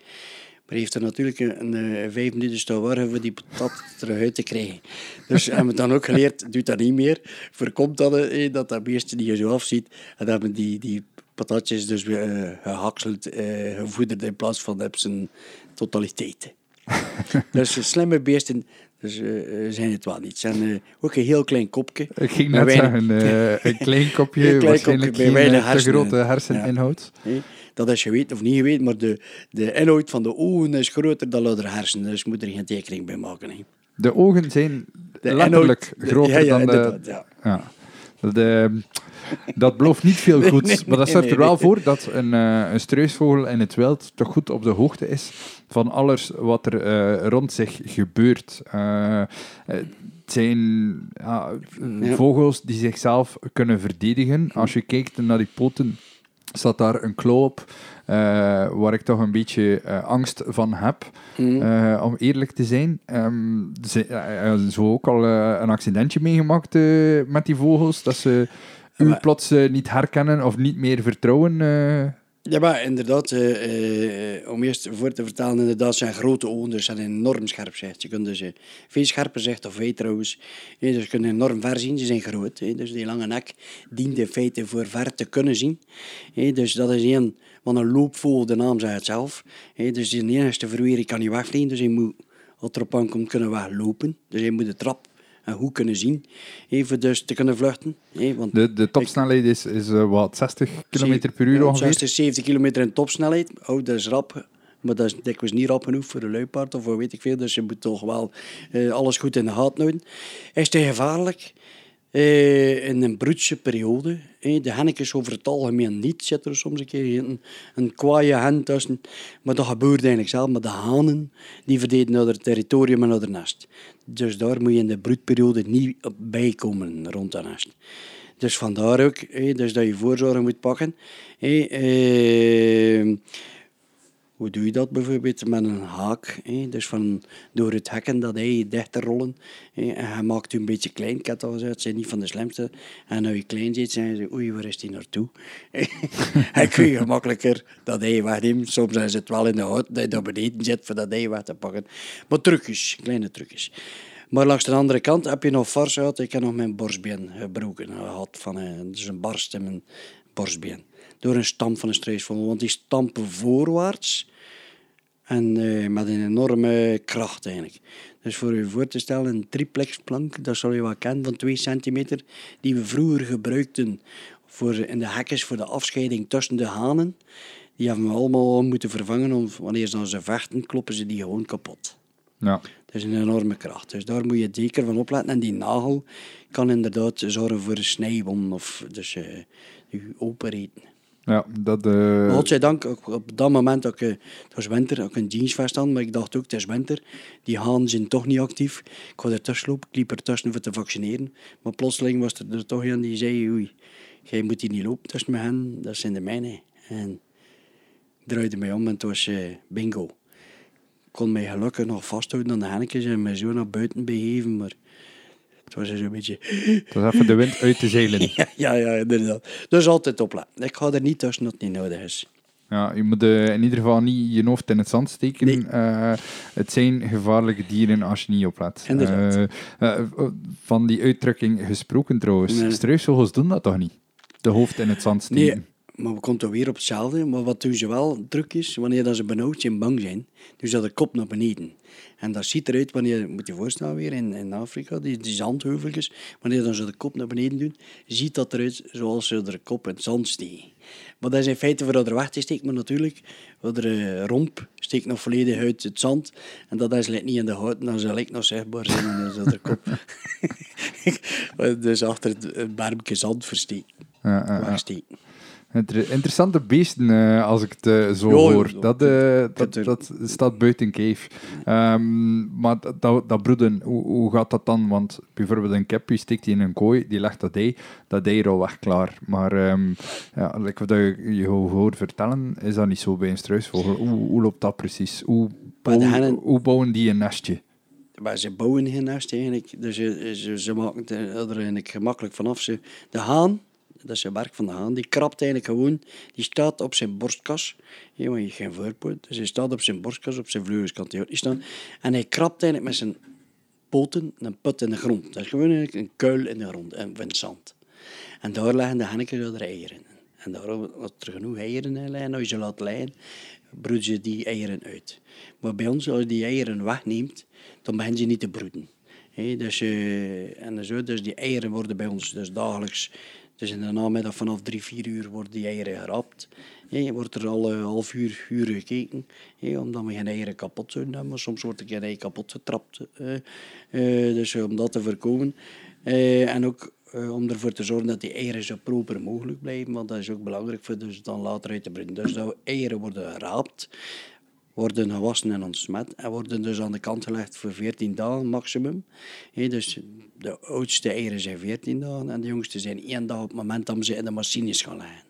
Hij heeft er natuurlijk een, een, eh, vijf minuten staan warren voor die patat terug uit te krijgen. Dus hebben we dan ook geleerd, doe dat niet meer. Voorkomt dat, eh, dat dat beest die je zo afziet. En dan hebben die, die patatjes dus uh, gehakseld, uh, gevoederd in plaats van op zijn totaliteit. dus slimme beesten dus, uh, zijn het wel niet. Ze zijn uh, ook een heel klein kopje. Ik ging net zeggen, uh, een klein kopje, een klein waarschijnlijk kopje, bij te grote herseninhoud. Ja. Nee, dat is geweten of niet geweten, maar de, de inhoud van de ogen is groter dan de hersenen. Dus moet er geen tekening bij maken. De ogen zijn de letterlijk inhoud, groter ja, ja, dan de... Ja. De, dat belooft niet veel goeds. Nee, nee, maar dat zorgt er wel voor dat een, uh, een struisvogel in het wild toch goed op de hoogte is van alles wat er uh, rond zich gebeurt. Uh, het zijn ja, vogels die zichzelf kunnen verdedigen. Als je kijkt naar die poten, staat daar een klauw op. Uh, waar ik toch een beetje uh, angst van heb, mm. uh, om eerlijk te zijn. Um, ze, zo ook al een accidentje meegemaakt met die vogels, dat ze u plots niet herkennen of niet meer vertrouwen. Ja, maar inderdaad, uh, uh, om eerst voor te vertalen, inderdaad zijn grote ogen, zijn enorm scherp zicht. Je kunt dus uh, veel scherper zicht, of weet trouwens. Dus je enorm ver zien, ze zijn groot. Dus die lange nek dient in feite voor ver te kunnen zien. Dus dat is een van een loopvogel, de naam zegt het zelf. Dus de enige verweer kan niet wegvliegen, dus hij moet, als er op aankomt, kunnen weglopen. Dus hij moet de trap en goed kunnen zien, even dus te kunnen vluchten. want de, de topsnelheid is, is uh, wat, 60 km per uur ongeveer? 60, 70 km in topsnelheid. Oh, dat is rap. Maar dat is dikwijls niet rap genoeg voor een luipaard of voor weet ik veel. Dus je moet toch wel uh, alles goed in de gaten houden. Is het gevaarlijk? Uh, in een broedse periode. Uh, de hennekes over het algemeen niet. Zit er soms een keer een, een kwaaie hen tussen. Maar dat gebeurt eigenlijk zelf. Maar de hanen die verdedigen naar het territorium en naar het nest. Dus daar moet je in de broedperiode niet bij komen rond dat nest. Dus vandaar ook eh, dus dat je voorzorg moet pakken. Eh, hoe doe je dat bijvoorbeeld met een haak? Hè? Dus van, door het hekken dat hij dicht te rollen. Hè? En hij maakt u een beetje klein. Ik had al gezegd, zijn niet van de slimste. En als je klein ziet, zijn ze, oei, waar is hij naartoe? hij kun je gemakkelijker dat hij wegneemt. Soms is het wel in de hout dat je naar beneden zit voor dat hij weg te pakken. Maar trucjes, kleine trucjes. Maar langs de andere kant heb je nog vars uit. Ik heb nog mijn borstbeen gebroken gehad. Van, dus een barst in mijn borstbeen door een stam van een streesvogel. Want die stampen voorwaarts en uh, met een enorme kracht eigenlijk. Dus voor je voor te stellen, een triplexplank, dat zal je wel kennen, van 2 centimeter, die we vroeger gebruikten voor, in de hekjes voor de afscheiding tussen de hanen. Die hebben we allemaal moeten vervangen, om, wanneer ze ze vechten, kloppen ze die gewoon kapot. Ja. Dat is een enorme kracht. Dus daar moet je zeker van opletten. En die nagel kan inderdaad zorgen voor een snijwond of dus, uh, je openreten. Ja, dat... Uh... Godzijdank, op dat moment, dat ik, het was winter, ik een aan, maar ik dacht ook, het is winter. Die hanen zijn toch niet actief. Ik was er tussen lopen, ik liep er tussen voor te vaccineren. Maar plotseling was er, er toch een die zei, oei, jij moet hier niet lopen tussen met hen, dat zijn de mijne. En ik draaide mij om en het was uh, bingo. Ik kon mij gelukkig nog vasthouden aan de hennetjes en mij zo naar buiten begeven, maar het was een beetje... Het was even de wind uit te zeilen. ja, ja, ja, inderdaad. Dus altijd opletten. Ik ga er niet tussen dat het niet nodig is. Ja, je moet uh, in ieder geval niet je hoofd in het zand steken. Nee. Uh, het zijn gevaarlijke dieren als je niet oplet. Uh, van die uitdrukking gesproken trouwens. Nee. Struisvogels doen dat toch niet? De hoofd in het zand steken. Nee, maar we komen toch weer op hetzelfde. Maar wat doen ze wel druk is, wanneer dat ze benauwd zijn, bang zijn, doen ze de kop naar beneden. En dat ziet eruit wanneer, moet je voorstellen weer, in, in Afrika, die, die zandheuveltjes, wanneer dan ze de kop naar beneden doen, ziet dat eruit zoals ze de kop in het zand steken. Maar dat is in feite voor de weg te steken, maar natuurlijk, de romp steekt nog volledig uit het zand. En dat is niet in de hout, dan zal ik nog zichtbaar zijn in de kop. dus achter het bermpje zand versteken. Ja, ja, ja. Interessante beesten, uh, als ik het uh, zo jo, hoor. Jo, dat, uh, dat, dat, staat buiten kijf. Um, maar dat, dat broeden, hoe, hoe, gaat dat dan? Want bijvoorbeeld een kip, die steekt in een kooi, die legt dat ei, dat ei er al weg klaar. Maar um, ja, like wat je, je hoort vertellen, is dat niet zo bij een struisvogel. Hoe, hoe loopt dat precies? Hoe, bouwen, hoe bouwen die een nestje? Maar ze bouwen geen nest eigenlijk. Dus ze, ze, ze maken er gemakkelijk vanaf. Ze, de haan dat is werk van de haan. Die krabt eigenlijk gewoon, die staat op zijn borstkas. Je hebt geen voorpoot. Dus hij staat op zijn borstkas, op zijn vleugels kan hij ook niet staan. En hij krabt eigenlijk met zijn poten een put in de grond. Dat is gewoon een kuil in de grond, en het zand. En daar leggen de henneken er eieren in. En daar, als er genoeg eieren in als je laat liggen, broeden ze die eieren uit. Maar bij ons, als je die eieren wegneemt, dan beginnen ze niet te broeden. Hé, dus, eh, en zo, dus die eieren worden bij ons dus dagelijks, dus in de namiddag vanaf drie, vier uur worden die eieren gerapt. Wordt er al een half uur, uur gekeken, omdat we geen eieren kapot zouden hebben. Maar soms wordt er geen ei kapot getrapt. eh, dus om dat te voorkomen. Eh, en ook eh, om ervoor te zorgen dat die eieren zo proper mogelijk blijven. Want dat is ook belangrijk voor dus dan later uit te broeden. Dus dat eieren worden geraapt, worden gewassen en ontsmet. En worden dus aan de kant gelegd voor 14 dagen maximum. Dus de oudste eieren zijn 14 dagen en de jongste zijn één dag op het moment dat we ze in de machines gaan leggen.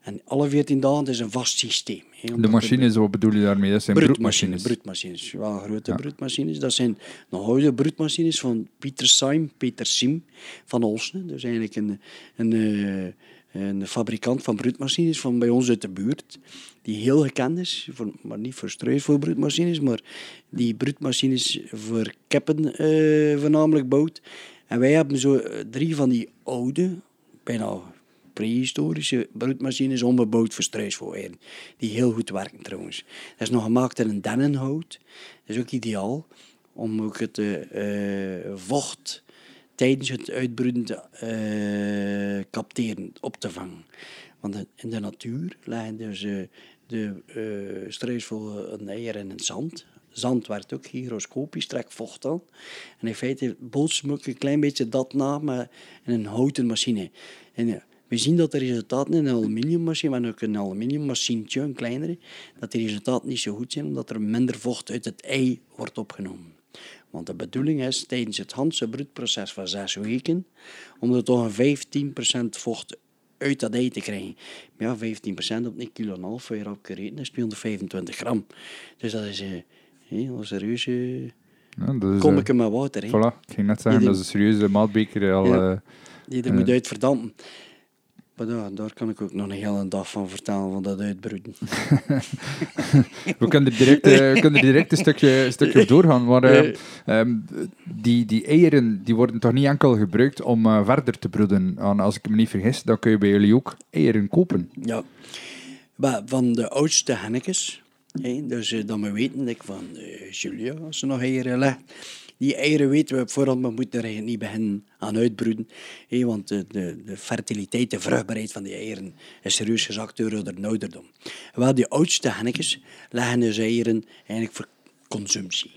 En alle 14 dagen is een vast systeem. De machines, wat bedoel je daarmee? Dat zijn Broedmachines. broedmachines. Wel grote broedmachines. Dat zijn nog oude broedmachines van Pieter Sim, Peter Sim van Olsen. Is eigenlijk een, een, eh, een fabrikant van broedmachines van bij ons uit de buurt. Die heel gekend is, voor, maar niet voor struisvoerbroedmachines, maar die broedmachines voor keppen eh, voornamelijk bouwt. En wij hebben zo eh, drie van die oude, bijna prehistorische broedmachines onbebouwd voor struisvogelen. Die heel goed werken trouwens. Dat is nog gemaakt in een dennenhout. Dat is ook ideaal om ook het eh, vocht tijdens het uitbroeden te eh, capteren, op te vangen. Want in de natuur liggen dus eh, de eh struisvogel een eier in het zand. Zand werd ook hygroscopisch, trekt vocht aan. En in feite bootsen ook een klein beetje dat na, maar in een houten machine. En we zien dat de resultaten in een aluminiummachine, maar ook een aluminiummachientje, een kleinere, dat die resultaten niet zo goed zijn, omdat er minder vocht uit het ei wordt opgenomen. Want de bedoeling is tijdens het Hanse broedproces van zes weken, om er toch een 15% vocht uit dat ei te krijgen. Maar ja, 15% op een kilo en een half, voor je is 225 gram. Dus dat is, eh, dat is een serieuze Ja, dat is, kom eh, ik met water. Hè. Voilà, ik ging net zeggen, dat is een serieuze maatbeker al... Ja. eh, Die er moet uit verdampen. Maar ja, daar kan ik ook nog een hele dag van vertellen, van dat uitbroeden. we kunnen er direct, eh, we kunnen er direct een stukje, een stukje op doorgaan. Maar eh, ehm, die, die eieren die worden toch niet enkel gebruikt om eh, verder te broeden? En als ik me niet vergis, dan kun je bij jullie ook eieren kopen. Ja. Maar van de oudste hennekes, hè, dus we weten, ik van Julia, als ze nog eieren legt, die eieren weten we op voorhand, maar moeten er eigenlijk niet beginnen aan uitbroeden. want de, de, de fertiliteit, de vruchtbaarheid van die eieren is serieus gezakt door de ouderdom. Wel, die oudste hennekes leggen dus eieren eigenlijk voor consumptie.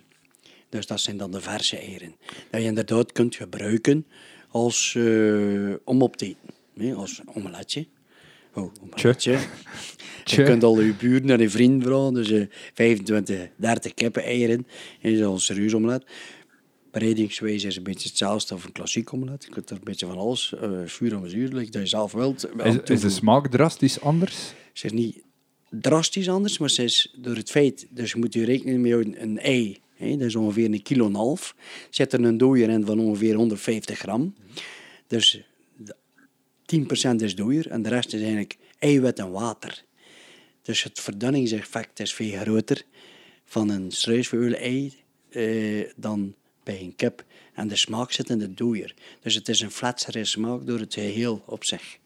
Dus dat zijn dan de verse eieren. Dat je inderdaad kunt gebruiken als, eh, om op te eten. als omeletje. Oh, omeletje. Tje. Je kunt al je buren en je vrienden vragen. Dus eh 25, 30 kippen eieren. En dat is al een serieus omelet. Bereidingswijze is een beetje hetzelfde als een klassiek omelet. Je kunt er een beetje van alles, eh vuur en zuur, dat je zelf wilt. Is, is de smaak drastisch anders? Ze is niet drastisch anders, maar ze is door het feit, dus je moet je rekenen met een, een ei, hè, dat is ongeveer een kilo en een half, zit er een dooier in van ongeveer 150 gram. Dus de- 10% is dooier en de rest is eigenlijk eiwit en water. Dus het verdunningseffect is veel groter van een struisvogel-ei eh, dan bij een kip. En de smaak zit in de dooier. Dus het is een fletsere smaak door het geheel op zich.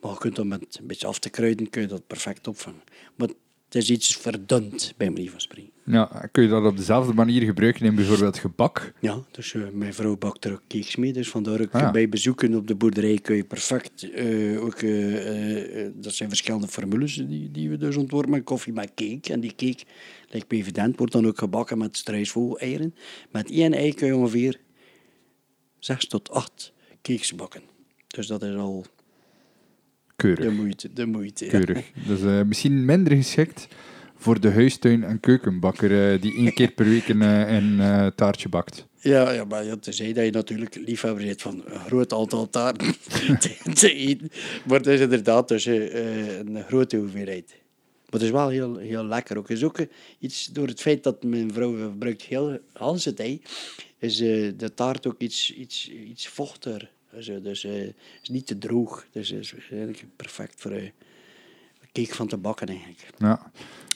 Maar je kunt dat met een beetje af te kruiden, kun je dat perfect opvangen. Maar het is iets verdund, bij manier van spreken. Ja, kun je dat op dezelfde manier gebruiken in bijvoorbeeld gebak? Ja, dus eh, mijn vrouw bakt er ook cakes mee. Dus vandaar ook Ah, ja. bij bezoeken op de boerderij kun je perfect eh, ook... eh, dat zijn verschillende formules die, die we dus ontworpen met koffie met cake. En die cake, lijkt me evident, wordt dan ook gebakken met struisvogel-eieren. Met één ei kun je ongeveer zes tot acht cakes bakken. Dus dat is al de Keurig. moeite. De moeite ja. Keurig. Dus eh, misschien minder geschikt voor de huistuin- en keukenbakker eh, die één keer per week een, eh, een taartje bakt. Ja, ja, maar ja, tenzij dat je natuurlijk liefhebber bent van een groot aantal taarten te, te eten. Maar het is inderdaad dus, een grote hoeveelheid. Maar het is wel heel, heel lekker ook. Is ook iets, door het feit dat mijn vrouw gebruikt heel Hans het ei, is de taart ook iets, iets, iets vochtiger Dus, eh, dus eh, het is niet te droog. Dus het is eigenlijk perfect voor een cake van te bakken eigenlijk. Ja.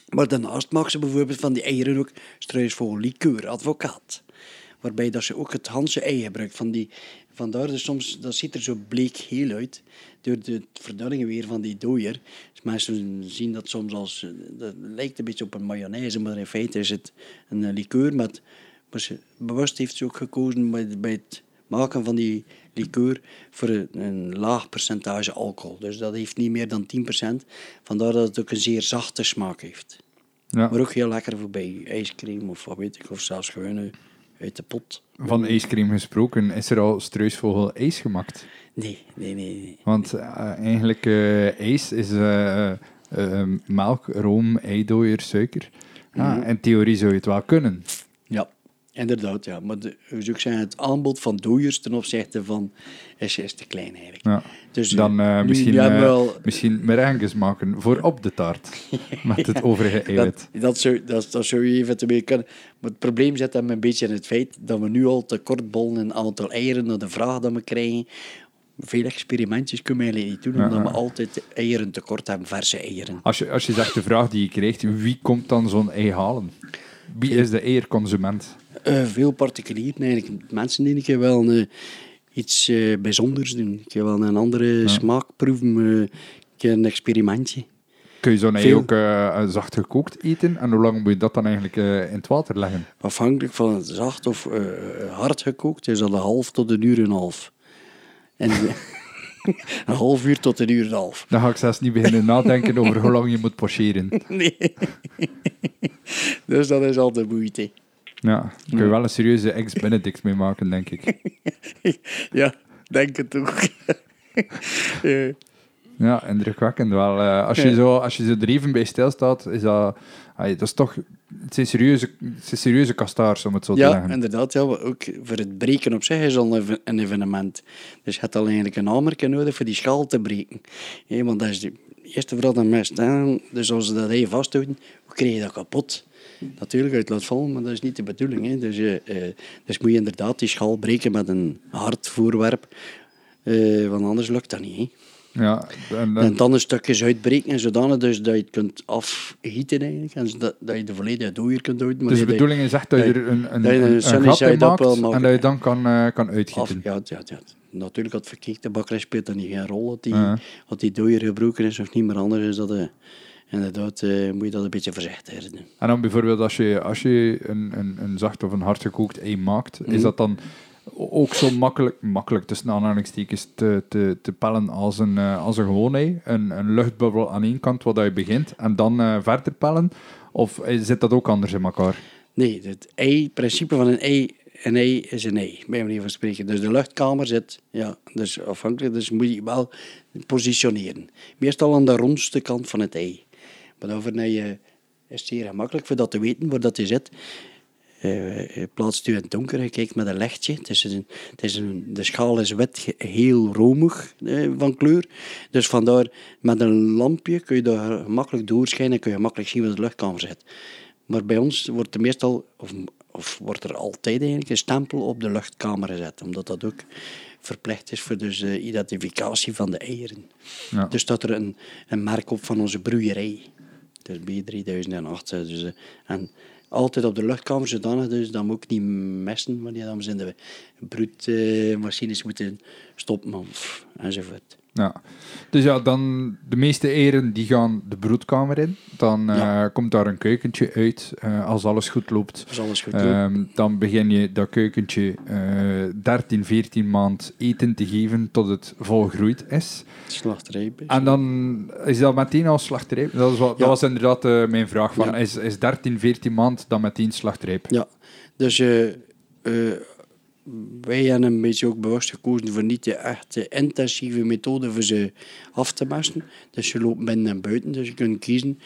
Maar daarnaast maken ze bijvoorbeeld van die eieren ook struisvogel liqueur, advocaat. Waarbij dat ze ook het Hanse ei gebruikt. Van die, vandaar dus soms, dat ziet er zo bleek heel uit. Door de verdunningen weer van die dooier. Dus mensen zien dat soms als, eh, dat lijkt een beetje op een mayonaise, maar in feite is het een eh, liqueur. Met, maar ze, bewust heeft ze ook gekozen bij, bij het maken van die liqueur voor een, een laag percentage alcohol. Dus dat heeft niet meer dan 10%. Vandaar dat het ook een zeer zachte smaak heeft. Ja. Maar ook heel lekker voor bij ijscream of wat weet ik, of zelfs gewoon uit de pot. Van ijscream gesproken, is er al struisvogel ijs gemaakt? Nee, nee, nee. nee. Want eh, eigenlijk eh ijs is eh, melk, room, eidooier, suiker. Ja, Mhm. In theorie zou je het wel kunnen. Ja, inderdaad. Ja. Maar de, hoe zou ik zeggen, het aanbod van dooiers ten opzichte van is, is te klein eigenlijk. Ja. Dus, Dan eh, misschien, eh, wel- misschien merengues maken voor op de taart. Met het overige eiwit. Dat, dat, zou, dat, dat zou je eventueel kunnen. Maar het probleem zit hem een beetje in het feit dat we nu al tekort bollen in het aantal eieren naar de vraag dat we krijgen. Veel experimentjes kunnen we eigenlijk niet doen, omdat Ja, we altijd eieren tekort hebben, verse eieren. Als je, als je zegt de vraag die je krijgt, wie komt dan zo'n ei halen? Wie is de eierconsument? Eh, veel particulieren eigenlijk. Mensen die een keer wel eh, iets eh, bijzonders doen. Keer wel een andere smaak proeven. een experimentje. Kun je zo'n ei ook zacht gekookt eten? En hoe lang moet je dat dan eigenlijk in het water leggen? Afhankelijk van het zacht of hard gekookt is dat een half tot een uur en een half. En een half uur tot een uur en een half. Dan ga ik zelfs niet beginnen nadenken over hoe lang je moet pocheren. Nee. dus dat is al de moeite. Ja, daar kun je wel een serieuze ex-Benedict mee maken, denk ik. ja, denk het ook. Eh, Ja, indrukwekkend wel. Eh, als, je Ja. zo, als je zo er even bij stilstaat, is dat... dat is toch... Het zijn serieuze, het zijn serieuze kastaars, om het zo te Ja, zeggen. inderdaad. Ja, ook voor het breken op zich is al een, een evenement. Dus je hebt al eigenlijk een hamerke nodig voor die schaal te breken. Ja, want dat is de eerste vooral de mest. Hè. Dus als ze dat even vasthouden, hoe krijg je dat kapot? Natuurlijk uit laat vallen, maar dat is niet de bedoeling. Hè. Dus, eh, dus moet je inderdaad die schaal breken met een hard voorwerp. Eh, want anders lukt dat niet. Hè. Ja, en, En dan een stukjes uitbreken, zodanig dus dat je het kunt afgieten eigenlijk. En zodat dat je de volledige dooier kunt houden. maar dus de dat bedoeling is echt dat je dat er een, een, dat een, gat in maakt en dat je dan kan, kan Af, uitgieten. ja, ja, ja. Natuurlijk, had verkeerd de bakker speelt dat niet geen rol. Dat die, dat dooier gebroken is of niet, maar anders is dat... eh, inderdaad, eh, moet je dat een beetje voorzichtig doen. En dan bijvoorbeeld als je, als je een, een, een zacht of een hard gekookt ei maakt, Mhm. is dat dan ook zo makkelijk, makkelijk tussen aanhalingstekens te, te, te pellen als een, eh, als een gewoon ei? Een, een luchtbubbel aan één kant waar dat je begint en dan eh, verder pellen? Of zit dat ook anders in elkaar? Nee, het ei, principe van een ei, een ei is een ei, bij manier van spreken. Dus de luchtkamer zit, ja, dus afhankelijk, dus moet je wel positioneren. Meestal aan de rondste kant van het ei. Nou je, is het zeer gemakkelijk voor dat te weten waar dat je zit. Eh, je plaatst u in het donker, je kijkt met een lichtje. Het is een, het is een, de schaal is wit, heel romig eh, van kleur. Dus vandaar, met een lampje kun je daar gemakkelijk doorschijnen en kun je makkelijk zien waar de luchtkamer zit. Maar bij ons wordt er meestal, of, of wordt er altijd eigenlijk, een stempel op de luchtkamer gezet. Omdat dat ook verplicht is voor dus de identificatie van de eieren. Ja. Dus dat er een, een merk op van onze broeierij. Dus B3008. Dus, eh, en altijd op de luchtkamer zodanig, dus dat ook niet messen wanneer ze in de broedmachines moeten stoppen enzovoort. Ja. Dus ja, dan de meeste eieren die gaan de broedkamer in. Dan eh, komt daar een keukentje uit eh, als alles goed loopt. Als alles goed loopt. Ehm, dan begin je dat keukentje eh 13, 14 maand eten te geven tot het volgroeid is. Slachterij. En dan is dat meteen al slachtrijp. Dat, is wat, dat was inderdaad eh, mijn vraag. Van, Ja. is, is 13, 14 maand dan meteen slachtrijp? Ja, dus eh, eh, wij hebben een beetje ook bewust gekozen voor niet de echte intensieve methode voor ze af te mesten. Dus je loopt binnen en buiten, dus je kunt kiezen.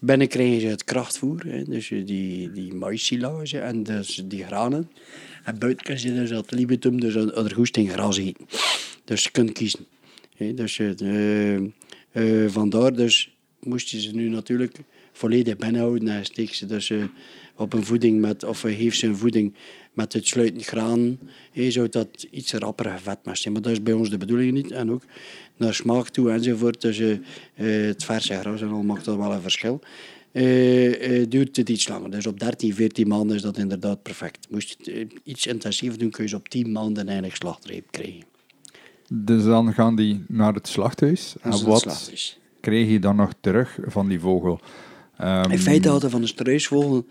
Binnen krijgen ze het krachtvoer, hè, dus die, die maïssilage en dus die granen. En buiten kun je dus dat libitum, dus er goesting gras eten. Dus je kunt kiezen. Hè, dus eh, vandaar dus moest je ze nu natuurlijk volledig binnenhouden en steek ze dus op een voeding met, of geef ze een voeding met het sluitend graan hè, zou dat iets rapper gevetmest zijn. Maar dat is bij ons de bedoeling niet. En ook naar smaak toe enzovoort. Dus uh, het verse gras en al maakt dat wel een verschil. Uh, uh, duurt het iets langer. Dus op 13, 14 maanden is dat inderdaad perfect. Moest je het iets intensiever doen, kun je ze op 10 maanden eigenlijk slachtreep krijgen. Dus dan gaan die naar het slachthuis. En wat slachthuis. krijg je dan nog terug van die vogel? Um, In feite hadden van een struisvogel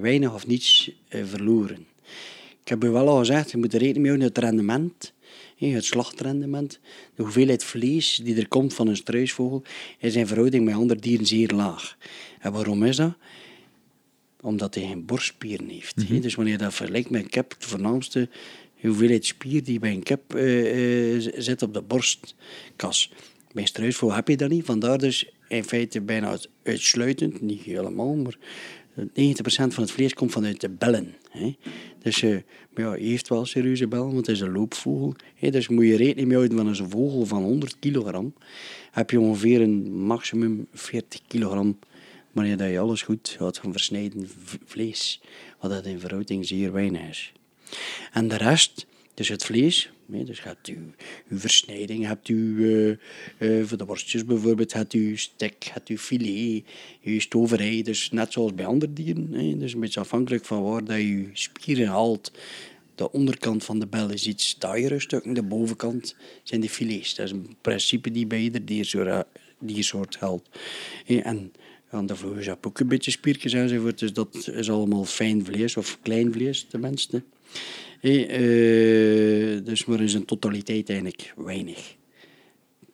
weinig of niets verloren. Ik heb u wel al gezegd, je moet er rekening mee houden het rendement het slachtrendement, de hoeveelheid vlees die er komt van een struisvogel, is in verhouding met andere dieren zeer laag. En waarom is dat? Omdat hij geen borstspieren heeft. Mhm. Dus wanneer je dat vergelijkt met een kip, de voornaamste hoeveelheid spier die bij een kip uh, uh, zit op de borstkas. Bij een struisvogel heb je dat niet, vandaar dus in feite bijna uitsluitend, niet helemaal, maar 90% van het vlees komt vanuit de bellen. Hè. Dus uh, ja, hij heeft wel serieuze bellen, want het is een loopvogel. Hè. Dus moet je rekening mee houden van een vogel van 100 kilogram. Heb je ongeveer een maximum 40 kilogram wanneer je alles goed gaat van versnijden vlees. Wat dat in verhouding zeer weinig is. En de rest, dus het vlees, dus hebt u uw versnijding, hebt u uh, uh, voor de worstjes bijvoorbeeld, hebt u stek, hebt u filet, uw stoverij, dus net zoals bij andere dieren. Dus een beetje afhankelijk van waar dat je spieren haalt. De onderkant van de bel is iets taaiere stukken, de bovenkant zijn de filets. Dat is een principe die bij ieder diersoort, diersoort geldt. En aan de vlees heb ook een beetje spiertjes enzovoort, dus dat is allemaal fijn vlees of klein vlees tenminste. Hey, uh, dus maar in zijn totaliteit eigenlijk weinig.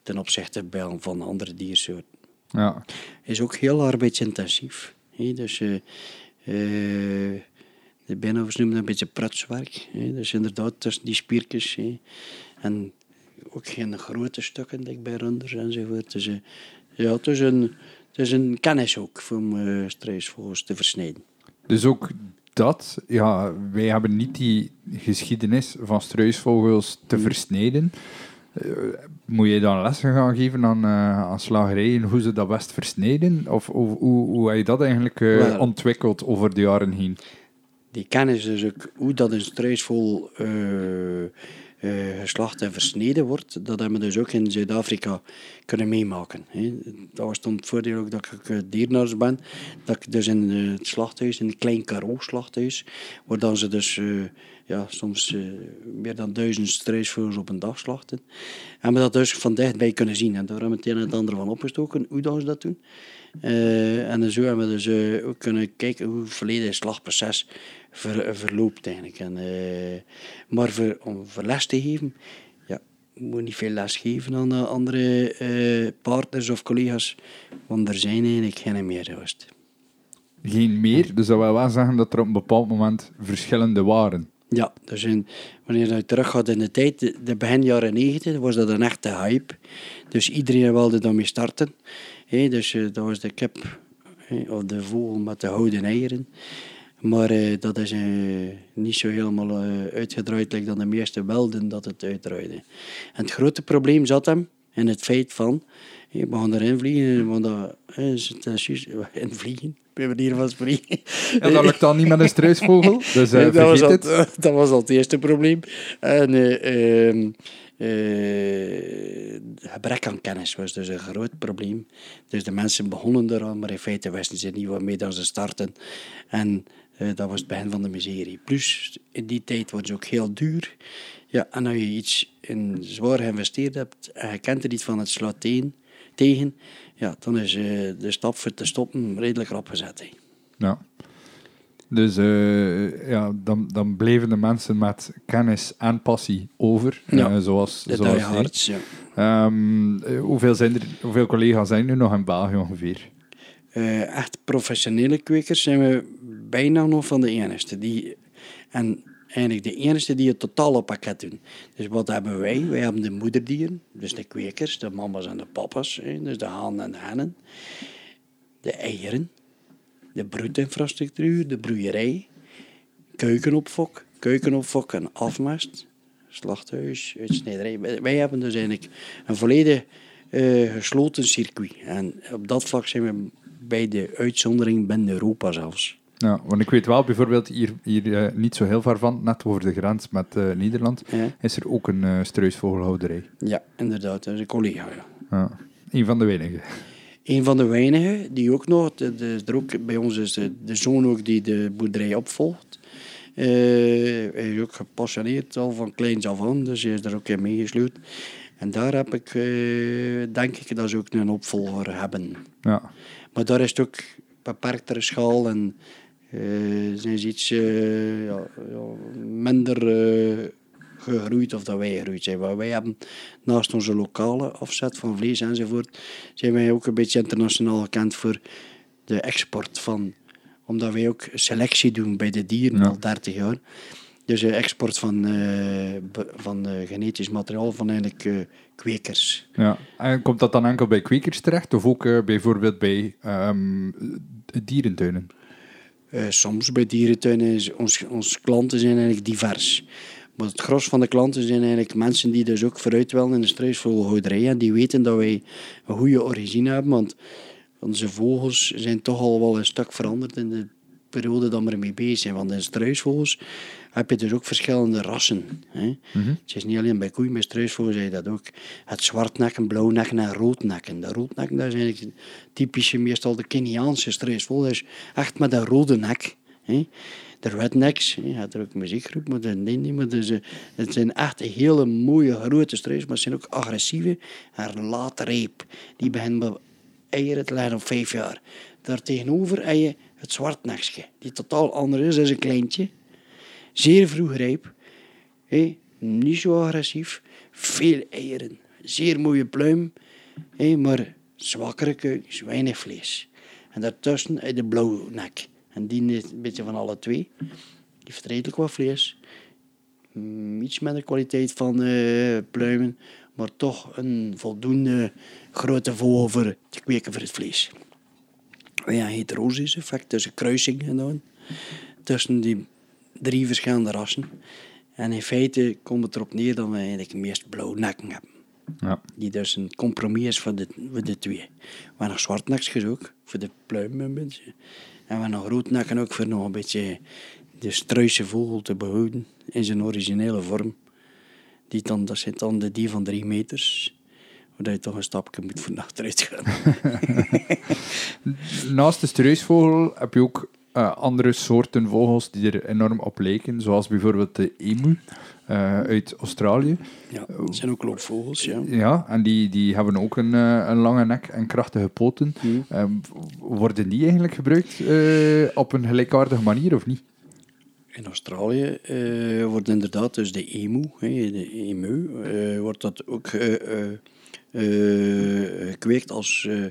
Ten opzichte van andere diersoorten. Ja. Is ook heel arbeidsintensief. Hey, dus uh, uh, de Binnenhoofds noemen dat een beetje prutswerk. Hey, dus inderdaad tussen die spiertjes. En ook geen grote stukken denk bij runders enzovoort. Dus ja, het is een, het is een kennis ook om uh, struisvogels te versnijden. Dus ook dat, ja, wij hebben niet die geschiedenis van struisvogels te mm. versnijden. Uh, moet je dan lessen gaan geven aan, uh, aan slagerijen hoe ze dat best versnijden? Of, of hoe, hoe heb je dat eigenlijk uh, ontwikkeld over de jaren heen? Die kennis dus ook, hoe dat een struisvogel geslacht en versneden wordt, dat hebben we dus ook in Zuid-Afrika kunnen meemaken. Hè. Was dan het voordeel ook dat ik diernaars ben, dat ik dus in het slachthuis, in een klein karo-slachthuis, waar dan ze dus ja, soms meer dan duizend struisvogels op een dag slachten. En we dat dus van dichtbij kunnen zien. En daar hebben we het een en het ander van opgestoken, hoe dan ze dat doen. Uh, en zo hebben we dus ook kunnen kijken hoe het volledig slagproces ver, verloopt eigenlijk. En, uh, maar voor, om voor les te geven, ja, moet niet veel les geven aan de andere uh, partners of collega's, want er zijn eigenlijk geen meer geweest. Geen meer? Dus dat wil wel zeggen dat er op een bepaald moment verschillende waren. Ja, dus in, wanneer je terug gaat in de tijd, de, de begin jaren 90, was dat een echte hype. Dus iedereen wilde daarmee starten. Hey, dus uh, dat was de kip, of de vogel met de houden eieren. Maar uh, dat is uh, niet zo helemaal uh, uitgedraaid like dan de meeste welden dat het uitdraaide. En het grote probleem zat hem in het feit van, we gaan erin vliegen, want dat is het in vliegen, bij manier van spreken. En dat lukt dan niet met een struisvogel, dus dat, was al, het. dat was al het eerste probleem. En ehm, gebrek aan kennis was dus een groot probleem. Dus de mensen begonnen eraan, maar in feite wisten ze niet waarmee dan ze starten. En uh, dat was het begin van de miserie. Plus, in die tijd was het ook heel duur. Ja, en als je iets in zwaar geïnvesteerd hebt en je kent er iets van het slaat tegen, tegen ja, dan is uh, de stap voor te stoppen redelijk rap gezet. Ja. Dus uh, ja, dan, dan bleven de mensen met kennis en passie over. Ja, zoals, de zoals harts, ja. Um, hoeveel, zijn er, hoeveel collega's zijn er nog in België ongeveer? Uh, echt professionele kwekers zijn we bijna nog van de enigste. Die, en eigenlijk de enige die het totale pakket doen. Dus wat hebben wij? Wij hebben de moederdieren, dus de kwekers, de mama's en de papa's, dus de hanen en de hennen. De eieren, de broedinfrastructuur, de broeierij, keukenopfok, keukenopfok en afmest, slachthuis, uitsnijderij. Wij hebben dus eigenlijk een volledig uh, gesloten circuit. En op dat vlak zijn we bij de uitzondering binnen Europa zelfs. Ja, want ik weet wel bijvoorbeeld hier, hier eh, niet zo heel ver van, net over de grens met eh, Nederland, Ja. is er ook een eh struisvogelhouderij. Ja, inderdaad. Dat is een collega, ja. Ja. Een van de weinigen. Een van de weinigen die ook nog, de, de, er ook, bij ons is de, de zoon ook die de boerderij opvolgt. Hij is ook gepassioneerd al van kleins af aan, dus hij is er ook in meegesloten. En daar heb ik, denk ik dat ze ook een opvolger hebben. Ja. Maar daar is het ook beperktere schaal en zijn ze iets eh, ja, minder eh, gegroeid of dat wij gegroeid zijn. Want wij hebben naast onze lokale afzet van vlees enzovoort, zijn wij ook een beetje internationaal gekend voor de export van, omdat wij ook selectie doen bij de dieren Ja. al 30 jaar. Dus de export van, eh, van eh, genetisch materiaal van eigenlijk eh, kwekers. ja. En komt dat dan enkel bij kwekers terecht, of ook eh, bijvoorbeeld bij ehm, dierentuinen? Eh, soms bij dierentuinen, ons, ons klanten zijn eigenlijk divers. Maar het gros van de klanten zijn eigenlijk mensen die dus ook vooruit willen in de struisvogelhouderij. En die weten dat wij een goede origine hebben. Want onze vogels zijn toch al wel een stuk veranderd in de periode dat we ermee bezig zijn. Want in struisvogels heb je dus ook verschillende rassen. Hè? Het is niet alleen bij koeien, bij struisvogels heb je dat ook. Het zwartnekken, blauwnekken en roodnekken. De roodnekken, dat eigenlijk typische, meestal de Keniaanse struisvogel. Dat is echt met een rode nek. Hè? De rednecks, je hebt er ook een muziekgroep, maar dat nee, niet. Maar dus, eh, het zijn echt hele mooie grote struisvogels, maar ze zijn ook agressieve en laat reep. Die beginnen eieren te leggen op vijf jaar. Daartegenover heb je het zwartnekje, die totaal anders is. Is een kleintje. Zeer vroeg rijp. Hé, niet zo agressief. Veel eieren. Zeer mooie pluim. Hé, maar zwakkere kuikens. Weinig vlees. En daartussen de blauwnek. En die is een beetje van alle twee. Die heeft redelijk wat vlees. Mm, Iets minder kwaliteit van eh, pluimen. Maar toch een voldoende grote voor te kweken voor het vlees. Een heterosisch effect, dus een kruising gedaan tussen die drie verschillende rassen. En in feite komt het erop neer dat we eigenlijk meest blauwe nekken hebben. Ja. Die dus een compromis is voor de, voor de twee. We hebben nog zwartnekjes ook, voor de pluimen een beetje. En we hebben nog roodnekken ook voor nog een beetje de struise vogel te behouden in zijn originele vorm. Die dan, dat zit dan de die van drie meters. Waar je toch een stapje moet voor achteruit gaan. Naast de struisvogel heb je ook eh, andere soorten vogels die er enorm op lijken, zoals bijvoorbeeld de emu eh, uit Australië. Ja, dat zijn ook loopvogels, ja. Ja, en die, die hebben ook een, eh, een lange nek en krachtige poten. Ehm, worden die eigenlijk gebruikt op een gelijkaardige manier of niet? In Australië wordt inderdaad dus de emu, de emu, wordt dat ook eh, gekweekt als, eh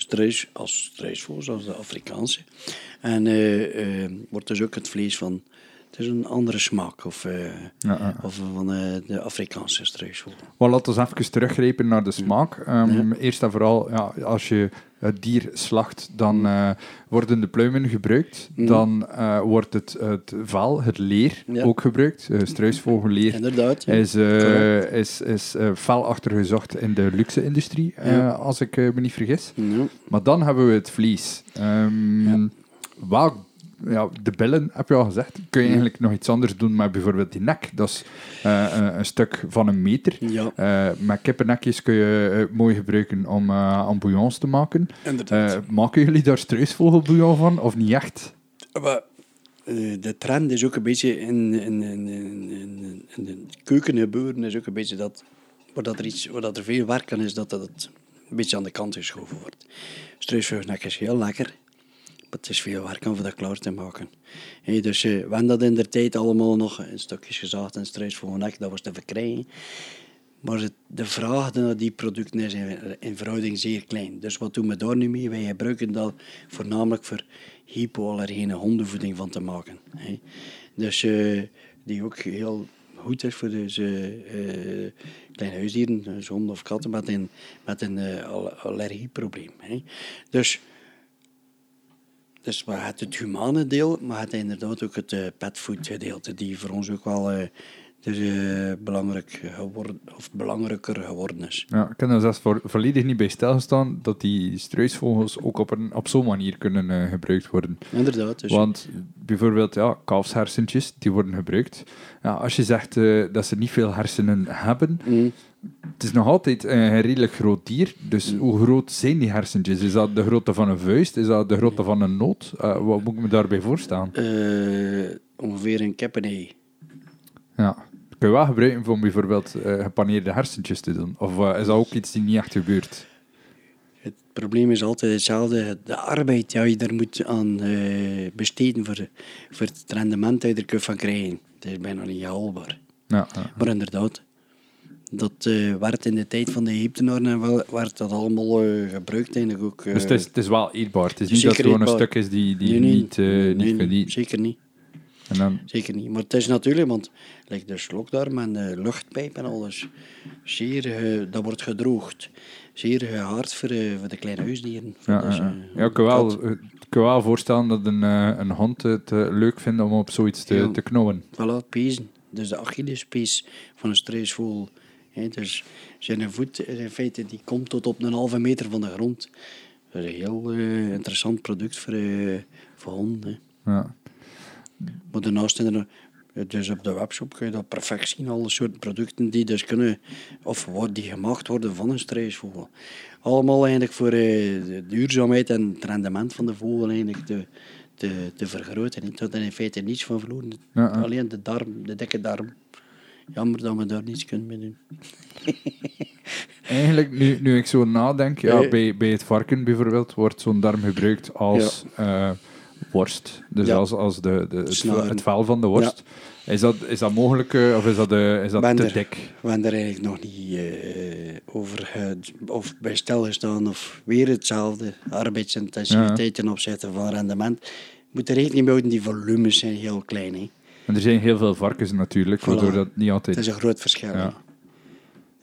struis, als struisvogel, zoals de Afrikaanse. En eh, wordt dus ook het vlees van, het is een andere smaak, of, eh, ja. of van eh, de Afrikaanse struisvogel. Maar laten we even teruggrijpen naar de smaak. Ehm, Eerst en vooral, ja, als je het dier slacht, dan eh, worden de pluimen gebruikt. Dan eh, wordt het, het vel, het leer, Ja. ook gebruikt. Uh, struisvogelleer Inderdaad. ja. is, eh, Correct. is, is eh, fel achtergezocht in de luxe-industrie, eh, Ja. als ik eh, me niet vergis. Ja. Maar dan hebben we het vlees. Ehm, Ja. Welk, ja, de billen, heb je al gezegd. Kun je eigenlijk nog iets anders doen met bijvoorbeeld die nek? Dat is eh, een, een stuk van een meter. Ja, Eh, met kippennekjes kun je eh, mooi gebruiken om aan bouillons te maken. maken jullie daar struisvogelbouillon van, of niet echt? Maar, de trend is ook een beetje in, in, in, in, in, de keuken gebeuren, is ook een beetje dat, waar dat er, iets, waar dat er veel werk aan is, dat dat het een beetje aan de kant geschoven wordt. Struisvogelsnek is heel lekker, maar het is veel werk om dat klaar te maken. Dus eh, we dat in de tijd allemaal nog in stukjes gezaagd en struisvogelnek, dat was te verkrijgen. Maar de vraag naar die producten is in, in verhouding zeer klein. Dus wat doen we daar nu mee? Wij gebruiken dat voornamelijk voor hypoallergene hondenvoeding van te maken. Dus eh, die ook heel goed is voor dus, eh, kleine huisdieren, dus honden of katten met een, met een al- allergieprobleem. Dus, dus we hebben het humane deel, maar het inderdaad ook het eh, petfood gedeelte, die voor ons ook wel eh, dus, eh, belangrijk geworden, of belangrijker geworden is. Ja, ik heb er zelfs vo- volledig niet bij stilgestaan dat die struisvogels ook op, een, op zo'n manier kunnen gebruikt worden. Inderdaad. Dus, Want bijvoorbeeld, ja, kalfshersentjes, die worden gebruikt. Ja, als je zegt dat ze niet veel hersenen hebben, Mm. Het is nog altijd een redelijk groot dier. Dus hoe groot zijn die hersentjes? Is dat de grootte van een vuist? Is dat de grootte van een noot? Eh, wat moet ik me daarbij voorstellen? Eh, ongeveer een kippenei. Ja. Kun je wel gebruiken om bijvoorbeeld eh, gepaneerde hersentjes te doen. Of is dat ook iets die niet echt gebeurt? Het probleem is altijd hetzelfde. De arbeid die je er moet aan besteden voor, voor het rendement dat je er kunt van krijgen. Dat is bijna niet haalbaar. Ja, ja. Maar inderdaad, dat eh, werd in de tijd van de Egyptenaren en wel, werd dat allemaal eh, gebruikt eigenlijk ook. eh, Dus het is, het is wel eetbaar. Het is niet dat het gewoon een stuk is die, die nee, nee, niet, eh nee, niet eten. Zeker niet. En dan, Zeker niet. Maar het is natuurlijk, want like de slokdarm en de luchtpijp en alles, zeer, eh, dat wordt gedroogd. Zeer gehaard voor, eh, voor de kleine huisdieren. Ja, dus, ja, eh, ik kan wel, ik kan wel voorstellen dat een, eh, een hond het eh, leuk vindt om op zoiets te, Ja. te knauwen. Voilà, pezen. Dus de Achillespees van een struisvogel. Dus zijn voet is in feite die komt tot op een halve meter van de grond. Dat is een heel eh, interessant product voor, eh, voor honden. Ja. Maar daarnaast er dus op de webshop kun je dat perfect zien, alle soorten producten die dus kunnen, of die gemaakt worden van een struisvogel. Allemaal eigenlijk voor eh, de duurzaamheid en het rendement van de vogel eigenlijk te, te, te vergroten. Had er in feite niets van verloren. Ja, ja. Alleen de darm, de dikke darm. Jammer dat we daar niets kunnen mee doen. Eigenlijk, nu, nu ik zo nadenk, ja, Ja. bij, bij het varken bijvoorbeeld wordt zo'n darm gebruikt als eh, worst. Dus Ja. als, als de, de, het, het van de worst. Is, dat, is dat mogelijk eh, of is dat, eh, is dat Ben te er- dik? We hebben er eigenlijk nog niet eh, over of bij stilgestaan of weer hetzelfde. Arbeidsintensiteit ten opzichte van rendement. Je moet er rekening mee houden, die volumes zijn heel klein. Hè. En er zijn heel veel varkens natuurlijk, Voilà. waardoor dat niet altijd... Het is een groot verschil. Ja.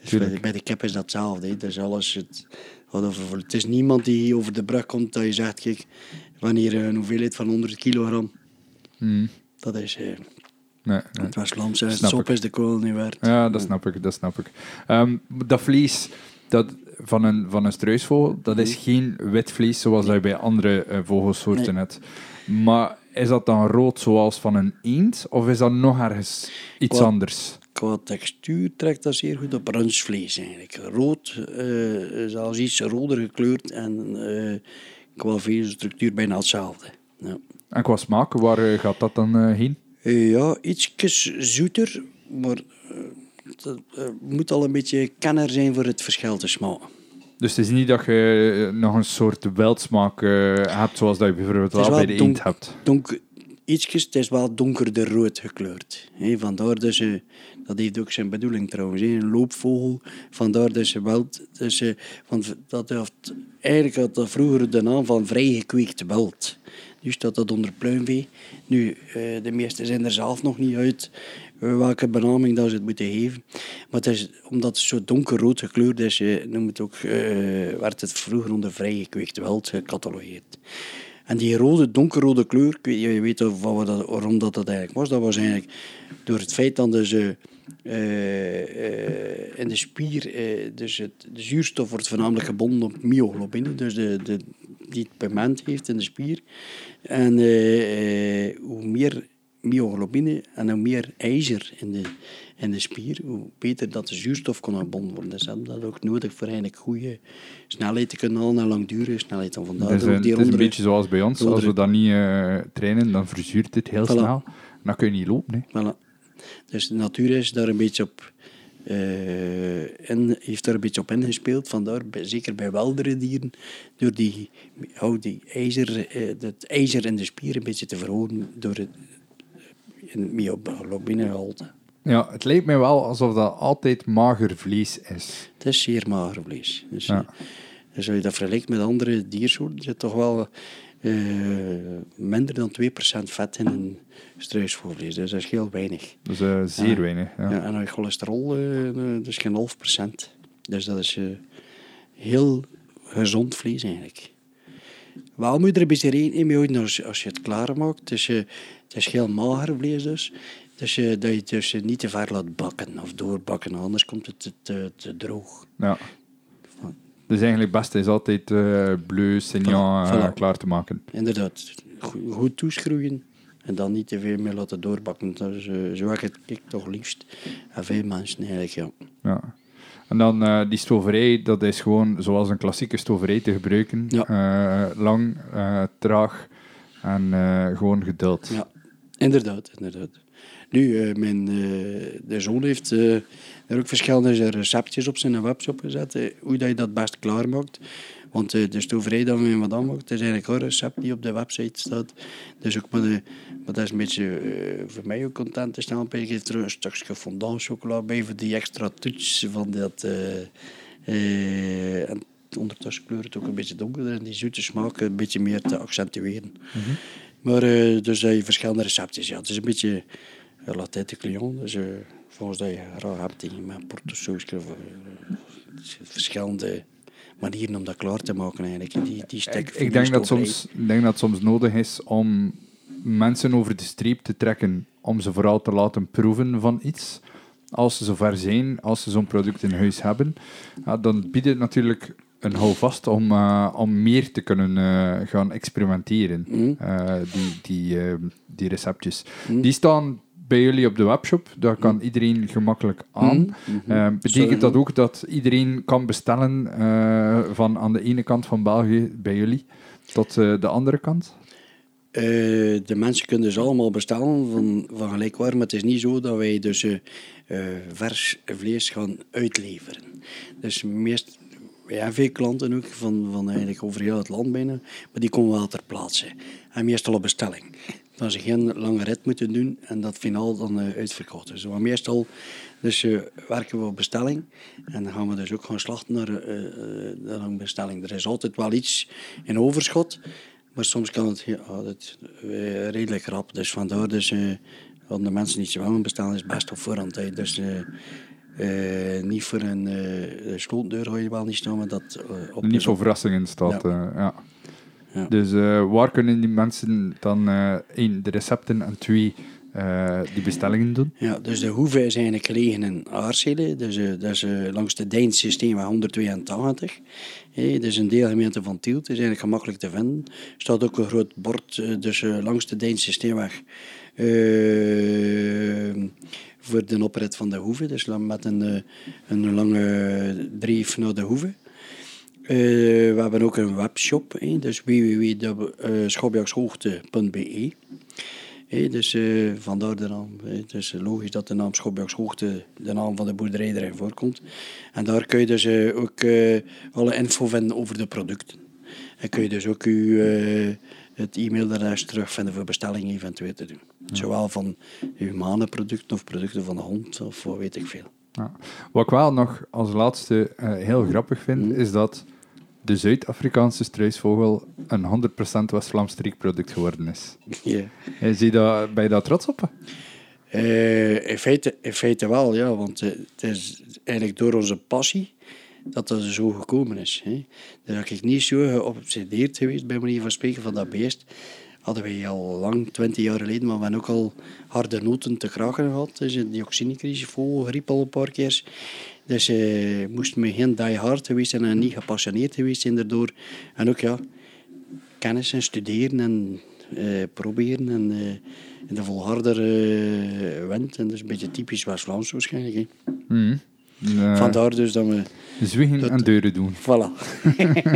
Dus bij, Tuurlijk. bij de kip is dat hetzelfde. hè. Dus alles, het, over, het is niemand die over de brug komt dat je zegt, kijk, wanneer een hoeveelheid van 100 kilogram, Hmm. dat is, eh, Nee, nee. het was het Snap sop is de kool niet waard. Ja, dat snap ik, dat snap ik. Ehm, dat vlees dat, van, een, van een struisvogel, dat is geen wit vlees zoals dat je bij andere eh, vogelsoorten Nee. hebt. Maar is dat dan rood zoals van een eend, of is dat nog ergens iets Qua- anders? Qua textuur trekt dat zeer goed op rundvlees eigenlijk. Rood, eh zelfs iets roder gekleurd en eh, qua vezelstructuur bijna hetzelfde. Ja, En qua smaak, waar eh, gaat dat dan heen? Ja ietsjes zoeter, maar eh, moet al een beetje kenner zijn voor het verschil te smaken. Dus het is niet dat je eh, nog een soort weldsmaak eh, hebt, zoals dat je bijvoorbeeld wel bij de eend donk- hebt. Donker, ietsjes, het is wel donkerder rood gekleurd. Vandaar ze, dat heeft ook zijn bedoeling trouwens, hè, een loopvogel. Vandaar dat ze wel, dat ze, want dat heeft, eigenlijk had dat vroeger de naam van vrijgekweekt wild. Nu staat dat onder pluimvee. Nu, de meesten zijn er zelf nog niet uit welke benaming dat ze het moeten geven. Maar het is, omdat het zo donkerrood gekleurd is, eh, noem het ook, eh, werd het vroeger onder vrijgekweekt wild gecatalogeerd. En die rode, donkerrode kleur, je weet dat, waarom dat, dat eigenlijk was. Dat was eigenlijk door het feit dat dus, eh, eh, eh, in de spier, eh, dus het, de zuurstof wordt voornamelijk gebonden op myoglobine, dus de, de, die het pigment heeft in de spier. En eh, eh, hoe meer myoglobine en hoe meer ijzer in de, in de spier, hoe beter dat de zuurstof kon gebonden worden. Dus ze hebben dat ook nodig voor eigenlijk goede snelheid te kunnen halen en langdurige snelheid. En vandaar Het is, ook een, die het is een rondere- beetje zoals bij ons. Als we dat niet eh, trainen, dan verzuurt het heel Voilà. snel. Dan kun je niet lopen. Hè. Voilà. Dus de natuur is daar een beetje op, eh, in, heeft daar een beetje op ingespeeld. Vandaar, zeker bij weldere dieren, door die, oh, die ijzer, eh, het ijzer in de spier een beetje te verhogen door het, in het myoglobinegehalte. Ja, het lijkt mij wel alsof dat altijd mager vlees is. Het is zeer mager vlees. Dus, Ja. eh, dus als je dat vergelijkt met andere diersoorten, zit toch wel eh, minder dan 2% vet in een struisvoervlees. Dus dat is heel weinig. Dus zeer Ja. weinig. Ja. Ja. en je cholesterol, dat is geen half procent. Dus dat is heel gezond vlees eigenlijk. Wel moet je er een beetje rekening mee houden als, als je het klaarmaakt. Is, eh, het is heel mager vlees dus. Dus eh, dat je het dus niet te ver laat bakken of doorbakken, anders komt het te, te, te droog. Ja. Dus eigenlijk het beste is altijd eh bleu, Voilà, eh, klaar te maken. Inderdaad, go- goed toeschroeien en dan niet te veel meer laten doorbakken. Eh, zo heb ik het toch liefst. En veel mensen eigenlijk, ja. Ja. En dan die stoverij, dat is gewoon zoals een klassieke stoverij te gebruiken. Ja. Lang, traag en gewoon geduld. Ja, inderdaad, inderdaad. Nu, eh, mijn eh, de zoon heeft eh, er ook verschillende receptjes op zijn webshop gezet, eh, hoe dat je dat best klaarmaakt. Want eh, de stoverij dat mijn madame maakt, is eigenlijk een recept die op de website staat. Dus ook maar, dat is een beetje eh, voor mij ook content te staan. Ik geef er een stukje fondant chocola bij voor die extra touch van dat... eh, eh, en ondertussen kleurt het ook een beetje donkerder en die zoete smaak een beetje meer te accentueren. Eh, dus dat je verschillende receptjes. Ja, het is een beetje uh, la tête de client. Dus eh, volgens dat je graag hebt portosaus of eh, verschillende manieren om dat klaar te maken eigenlijk. Die, die Ik, ik, denk dat soms, ik denk dat het soms nodig is om mensen over de streep te trekken, om ze vooral te laten proeven van iets. Als ze zover zijn, als ze zo'n product in huis hebben, ja, dan biedt het natuurlijk een houvast om, eh, om meer te kunnen eh, gaan experimenteren, Mhm. eh, die, die, die receptjes. Mhm. Die staan bij jullie op de webshop, daar kan iedereen gemakkelijk aan. Sorry, betekent dat ook dat iedereen kan bestellen van aan de ene kant van België bij jullie tot de andere kant? De mensen kunnen dus allemaal bestellen van, van gelijkwaar, maar het is niet zo dat wij dus vers vlees gaan uitleveren. Dus meest, hebben veel klanten ook van, van eigenlijk over heel het land bijna, maar die komen wel ter plaatse. En meestal op bestelling. Dat ze geen lange rit moeten doen en dat finaal dan eh, uitverkocht is. Meestal dus, eh, werken we op bestelling en dan gaan we dus ook gaan slachten naar, naar een bestelling. Er is altijd wel iets in overschot, maar soms kan het ja, eh, redelijk rap. Dus vandaar dus, de mensen iets willen bestellen, is best op voorhand. hè. Dus eh, eh, niet voor een eh slotdeur ga je wel niet staan, maar dat eh, op Niet voor verrassingen staat. Ja. Ja. ja. Dus eh, waar kunnen die mensen dan eh, één, de recepten en twee, eh, die bestellingen doen? Ja, dus de hoeve is eigenlijk gelegen in Aarsele. Dus, eh, dat is eh, langs de Deins systeem 182. Hé, dus een deelgemeente van Tielt. Het is eigenlijk gemakkelijk te vinden. Er staat ook een groot bord eh, dus, eh, langs de Deins systeemweg. eh, voor de oprit van de hoeve. Dus met een, eh, een lange dreef naar de hoeve. Eh, we hebben ook een webshop, dus www.schopjakshoogte.be. Hé, dus eh, vandaar de naam. hè. Het is logisch dat de naam Schopjakshoogte, de naam van de boerderij, erin voorkomt. En daar kun je dus ook alle info vinden over de producten. En kun je dus ook eh, het e-mailadres terugvinden voor bestellingen eventueel te doen. Zowel van humane producten of producten van de hond of wat weet ik veel. Ja. Wat ik wel nog als laatste eh, heel grappig vind, is dat de Zuid-Afrikaanse struisvogel een 100% West-Vlaams streekproduct geworden is. Ja. Eh, Zie je dat, ben je daar trots op? Eh, in, feite, in feite wel, ja, want het is eigenlijk door onze passie dat dat zo gekomen is. Hè. Dus dat ik niet zo geobsedeerd geweest, bij manier van spreken, van dat beest. Hadden wij al lang, twintig jaar geleden, maar we hebben ook al harde noten te kraken gehad. Dus de dioxinecrisis, vogelgriep al een paar keer. Dus eh moesten we geen die hard geweest zijn en niet gepassioneerd geweest zijn daardoor. En ook ja, kennis en studeren en eh, proberen en eh, de volharder eh wint. En dat is een beetje typisch West-Vlaams waarschijnlijk. Eh, Vandaar dus dat we... Zwiegen dat- en deuren doen. Voilà.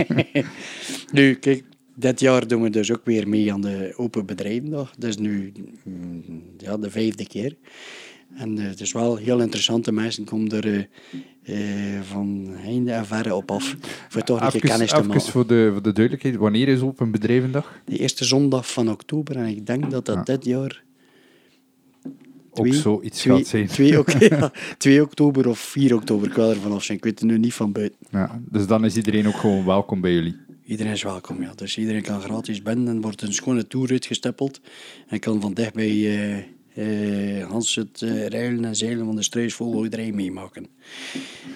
nu, kijk, dit jaar doen we dus ook weer mee aan de Open Bedrijvendag. Dat is nu mm, ja, de vijfde keer. En eh, het is wel heel interessant. De mensen komen er eh, eh, van heinde en verre op af. Voor toch een keer Even, kennis te even maken. voor, de, voor de duidelijkheid, wanneer is Open Bedrijvendag? De eerste zondag van oktober. En ik denk dat dat Ja. dit jaar... Ook zoiets twee- gaat zijn. 2, ok- ja, 2 oktober of 4 oktober. Ik wil er vanaf zijn. Ik weet het nu niet van buiten. Ja, dus dan is iedereen ook gewoon welkom bij jullie. Iedereen is welkom, ja. Dus iedereen kan gratis binnen en wordt een schone tour uitgestippeld. En kan van dichtbij eh, eh Hans het eh, ruilen en zeilen van de struisvogelhouderij meemaken.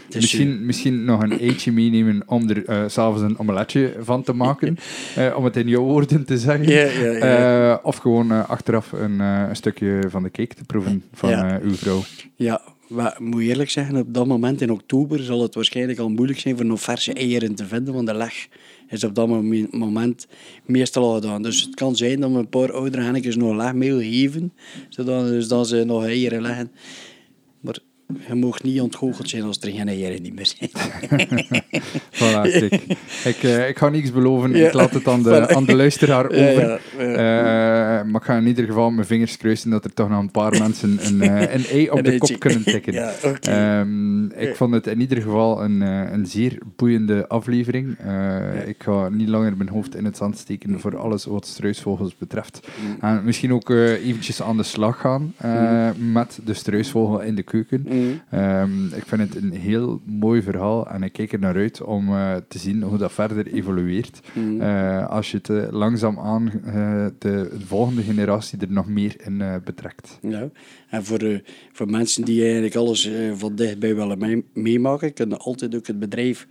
Dus, misschien, misschien nog een eetje meenemen om er eh, s'avonds een omeletje van te maken. eh, om het in jouw woorden te zeggen. Eh, of gewoon eh, achteraf een, eh, een stukje van de cake te proeven van eh, uw vrouw. Ja, maar ik moet eerlijk zeggen, op dat moment in oktober zal het waarschijnlijk al moeilijk zijn voor nog verse eieren te vinden, want de leg is op dat momen- moment meestal al gedaan. Dus het kan zijn dat we een paar oudere nog legmeel geven, zodat dus dat ze nog eieren leggen. Maar je mag niet ontgoocheld zijn als er geen eieren niet meer zijn. Voilà, ik, eh, ik ga niks beloven, Ja. ik laat het aan de, aan de luisteraar over. ja, ja. Eh, maar ik ga in ieder geval mijn vingers kruisen dat er toch nog een paar mensen een, eh, een ei op Een de eitje. kop kunnen tikken. Ehm, ik vond het in ieder geval een, een zeer boeiende aflevering. Ik ga niet langer mijn hoofd in het zand steken voor alles wat struisvogels betreft. Mm. En misschien ook eventjes aan de slag gaan eh, met de struisvogel in de keuken. Mm. Ehm, ik vind het een heel mooi verhaal en ik kijk er naar uit om eh, te zien hoe dat verder evolueert. Mm. Eh, als je het uh, langzaamaan eh, de, de volgende generatie er nog meer in eh, betrekt. Ja. En voor, eh, voor mensen die eigenlijk alles eh, van dichtbij willen mee- meemaken, kunnen altijd ook het bedrijf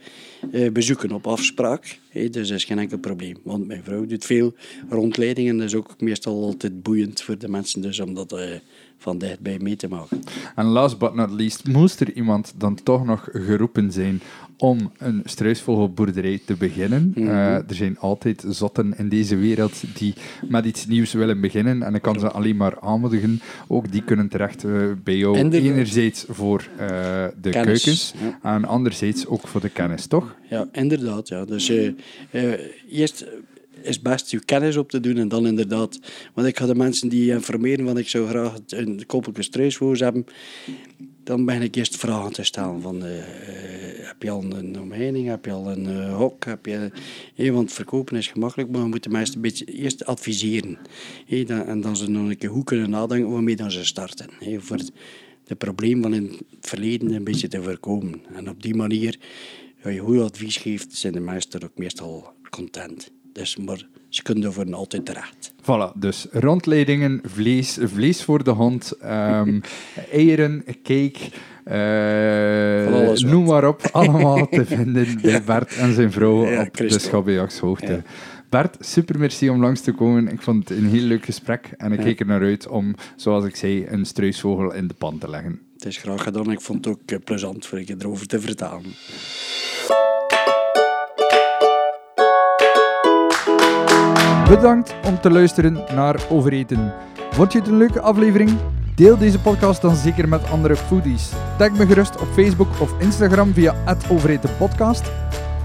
eh, bezoeken op afspraak. Dus dat is geen enkel probleem. Want mijn vrouw doet veel rondleidingen en dat is ook meestal altijd boeiend voor de mensen dus om dat eh, van dichtbij mee te maken. En last but not least, moest er iemand dan toch nog geroepen zijn om een struisvogelboerderij te beginnen. Mhm. Eh, er zijn altijd zotten in deze wereld die met iets nieuws willen beginnen. En ik kan ze alleen maar aanmoedigen. Ook die kunnen terecht eh, bij jou. Enerzijds voor eh, de Kennis, keukens ja. en anderzijds ook voor de kennis, toch? Ja, inderdaad. Ja. Dus eerst is best je kennis op te doen en dan inderdaad... Want ik ga de mensen die informeren van ik zou graag een koppeltje struisvogels hebben, dan ben ik eerst vragen te stellen van... eh, eh, heb je al een omheining? Heb je al een eh, hok? Heb je, eh, want verkopen is gemakkelijk, maar we moeten mensen een beetje eerst adviseren. Dan, en dan ze nog een keer goed kunnen nadenken waarmee dan ze starten. eh, voor het, probleem van in het verleden een beetje te voorkomen. En op die manier, als je goed advies geeft, zijn de mensen ook meestal content. Dus, maar ze kunnen ervoor altijd terecht. Voilà, dus rondleidingen, vlees, vlees voor de hond, ehm, eieren, cake, wat. noem maar op. Allemaal te vinden bij Bert en zijn vrouw Ja, op de. Ja. Bert, super merci om langs te komen. Ik vond het een heel leuk gesprek en ik kijk er naar uit om, zoals ik zei, een struisvogel in de pan te leggen. Het is graag gedaan. Ik vond het ook eh, plezant voor je erover te vertellen. Bedankt om te luisteren naar Overeten. Vond je het een leuke aflevering? Deel deze podcast dan zeker met andere foodies. Tag me gerust op Facebook of Instagram via @overetenpodcast.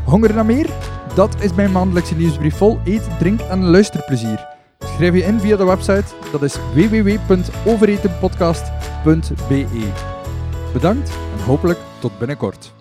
Honger naar meer? Dat is mijn maandelijkse nieuwsbrief vol eet, drink en luisterplezier. Schrijf je in via de website, dat is www.overetenpodcast.be. Bedankt en hopelijk tot binnenkort.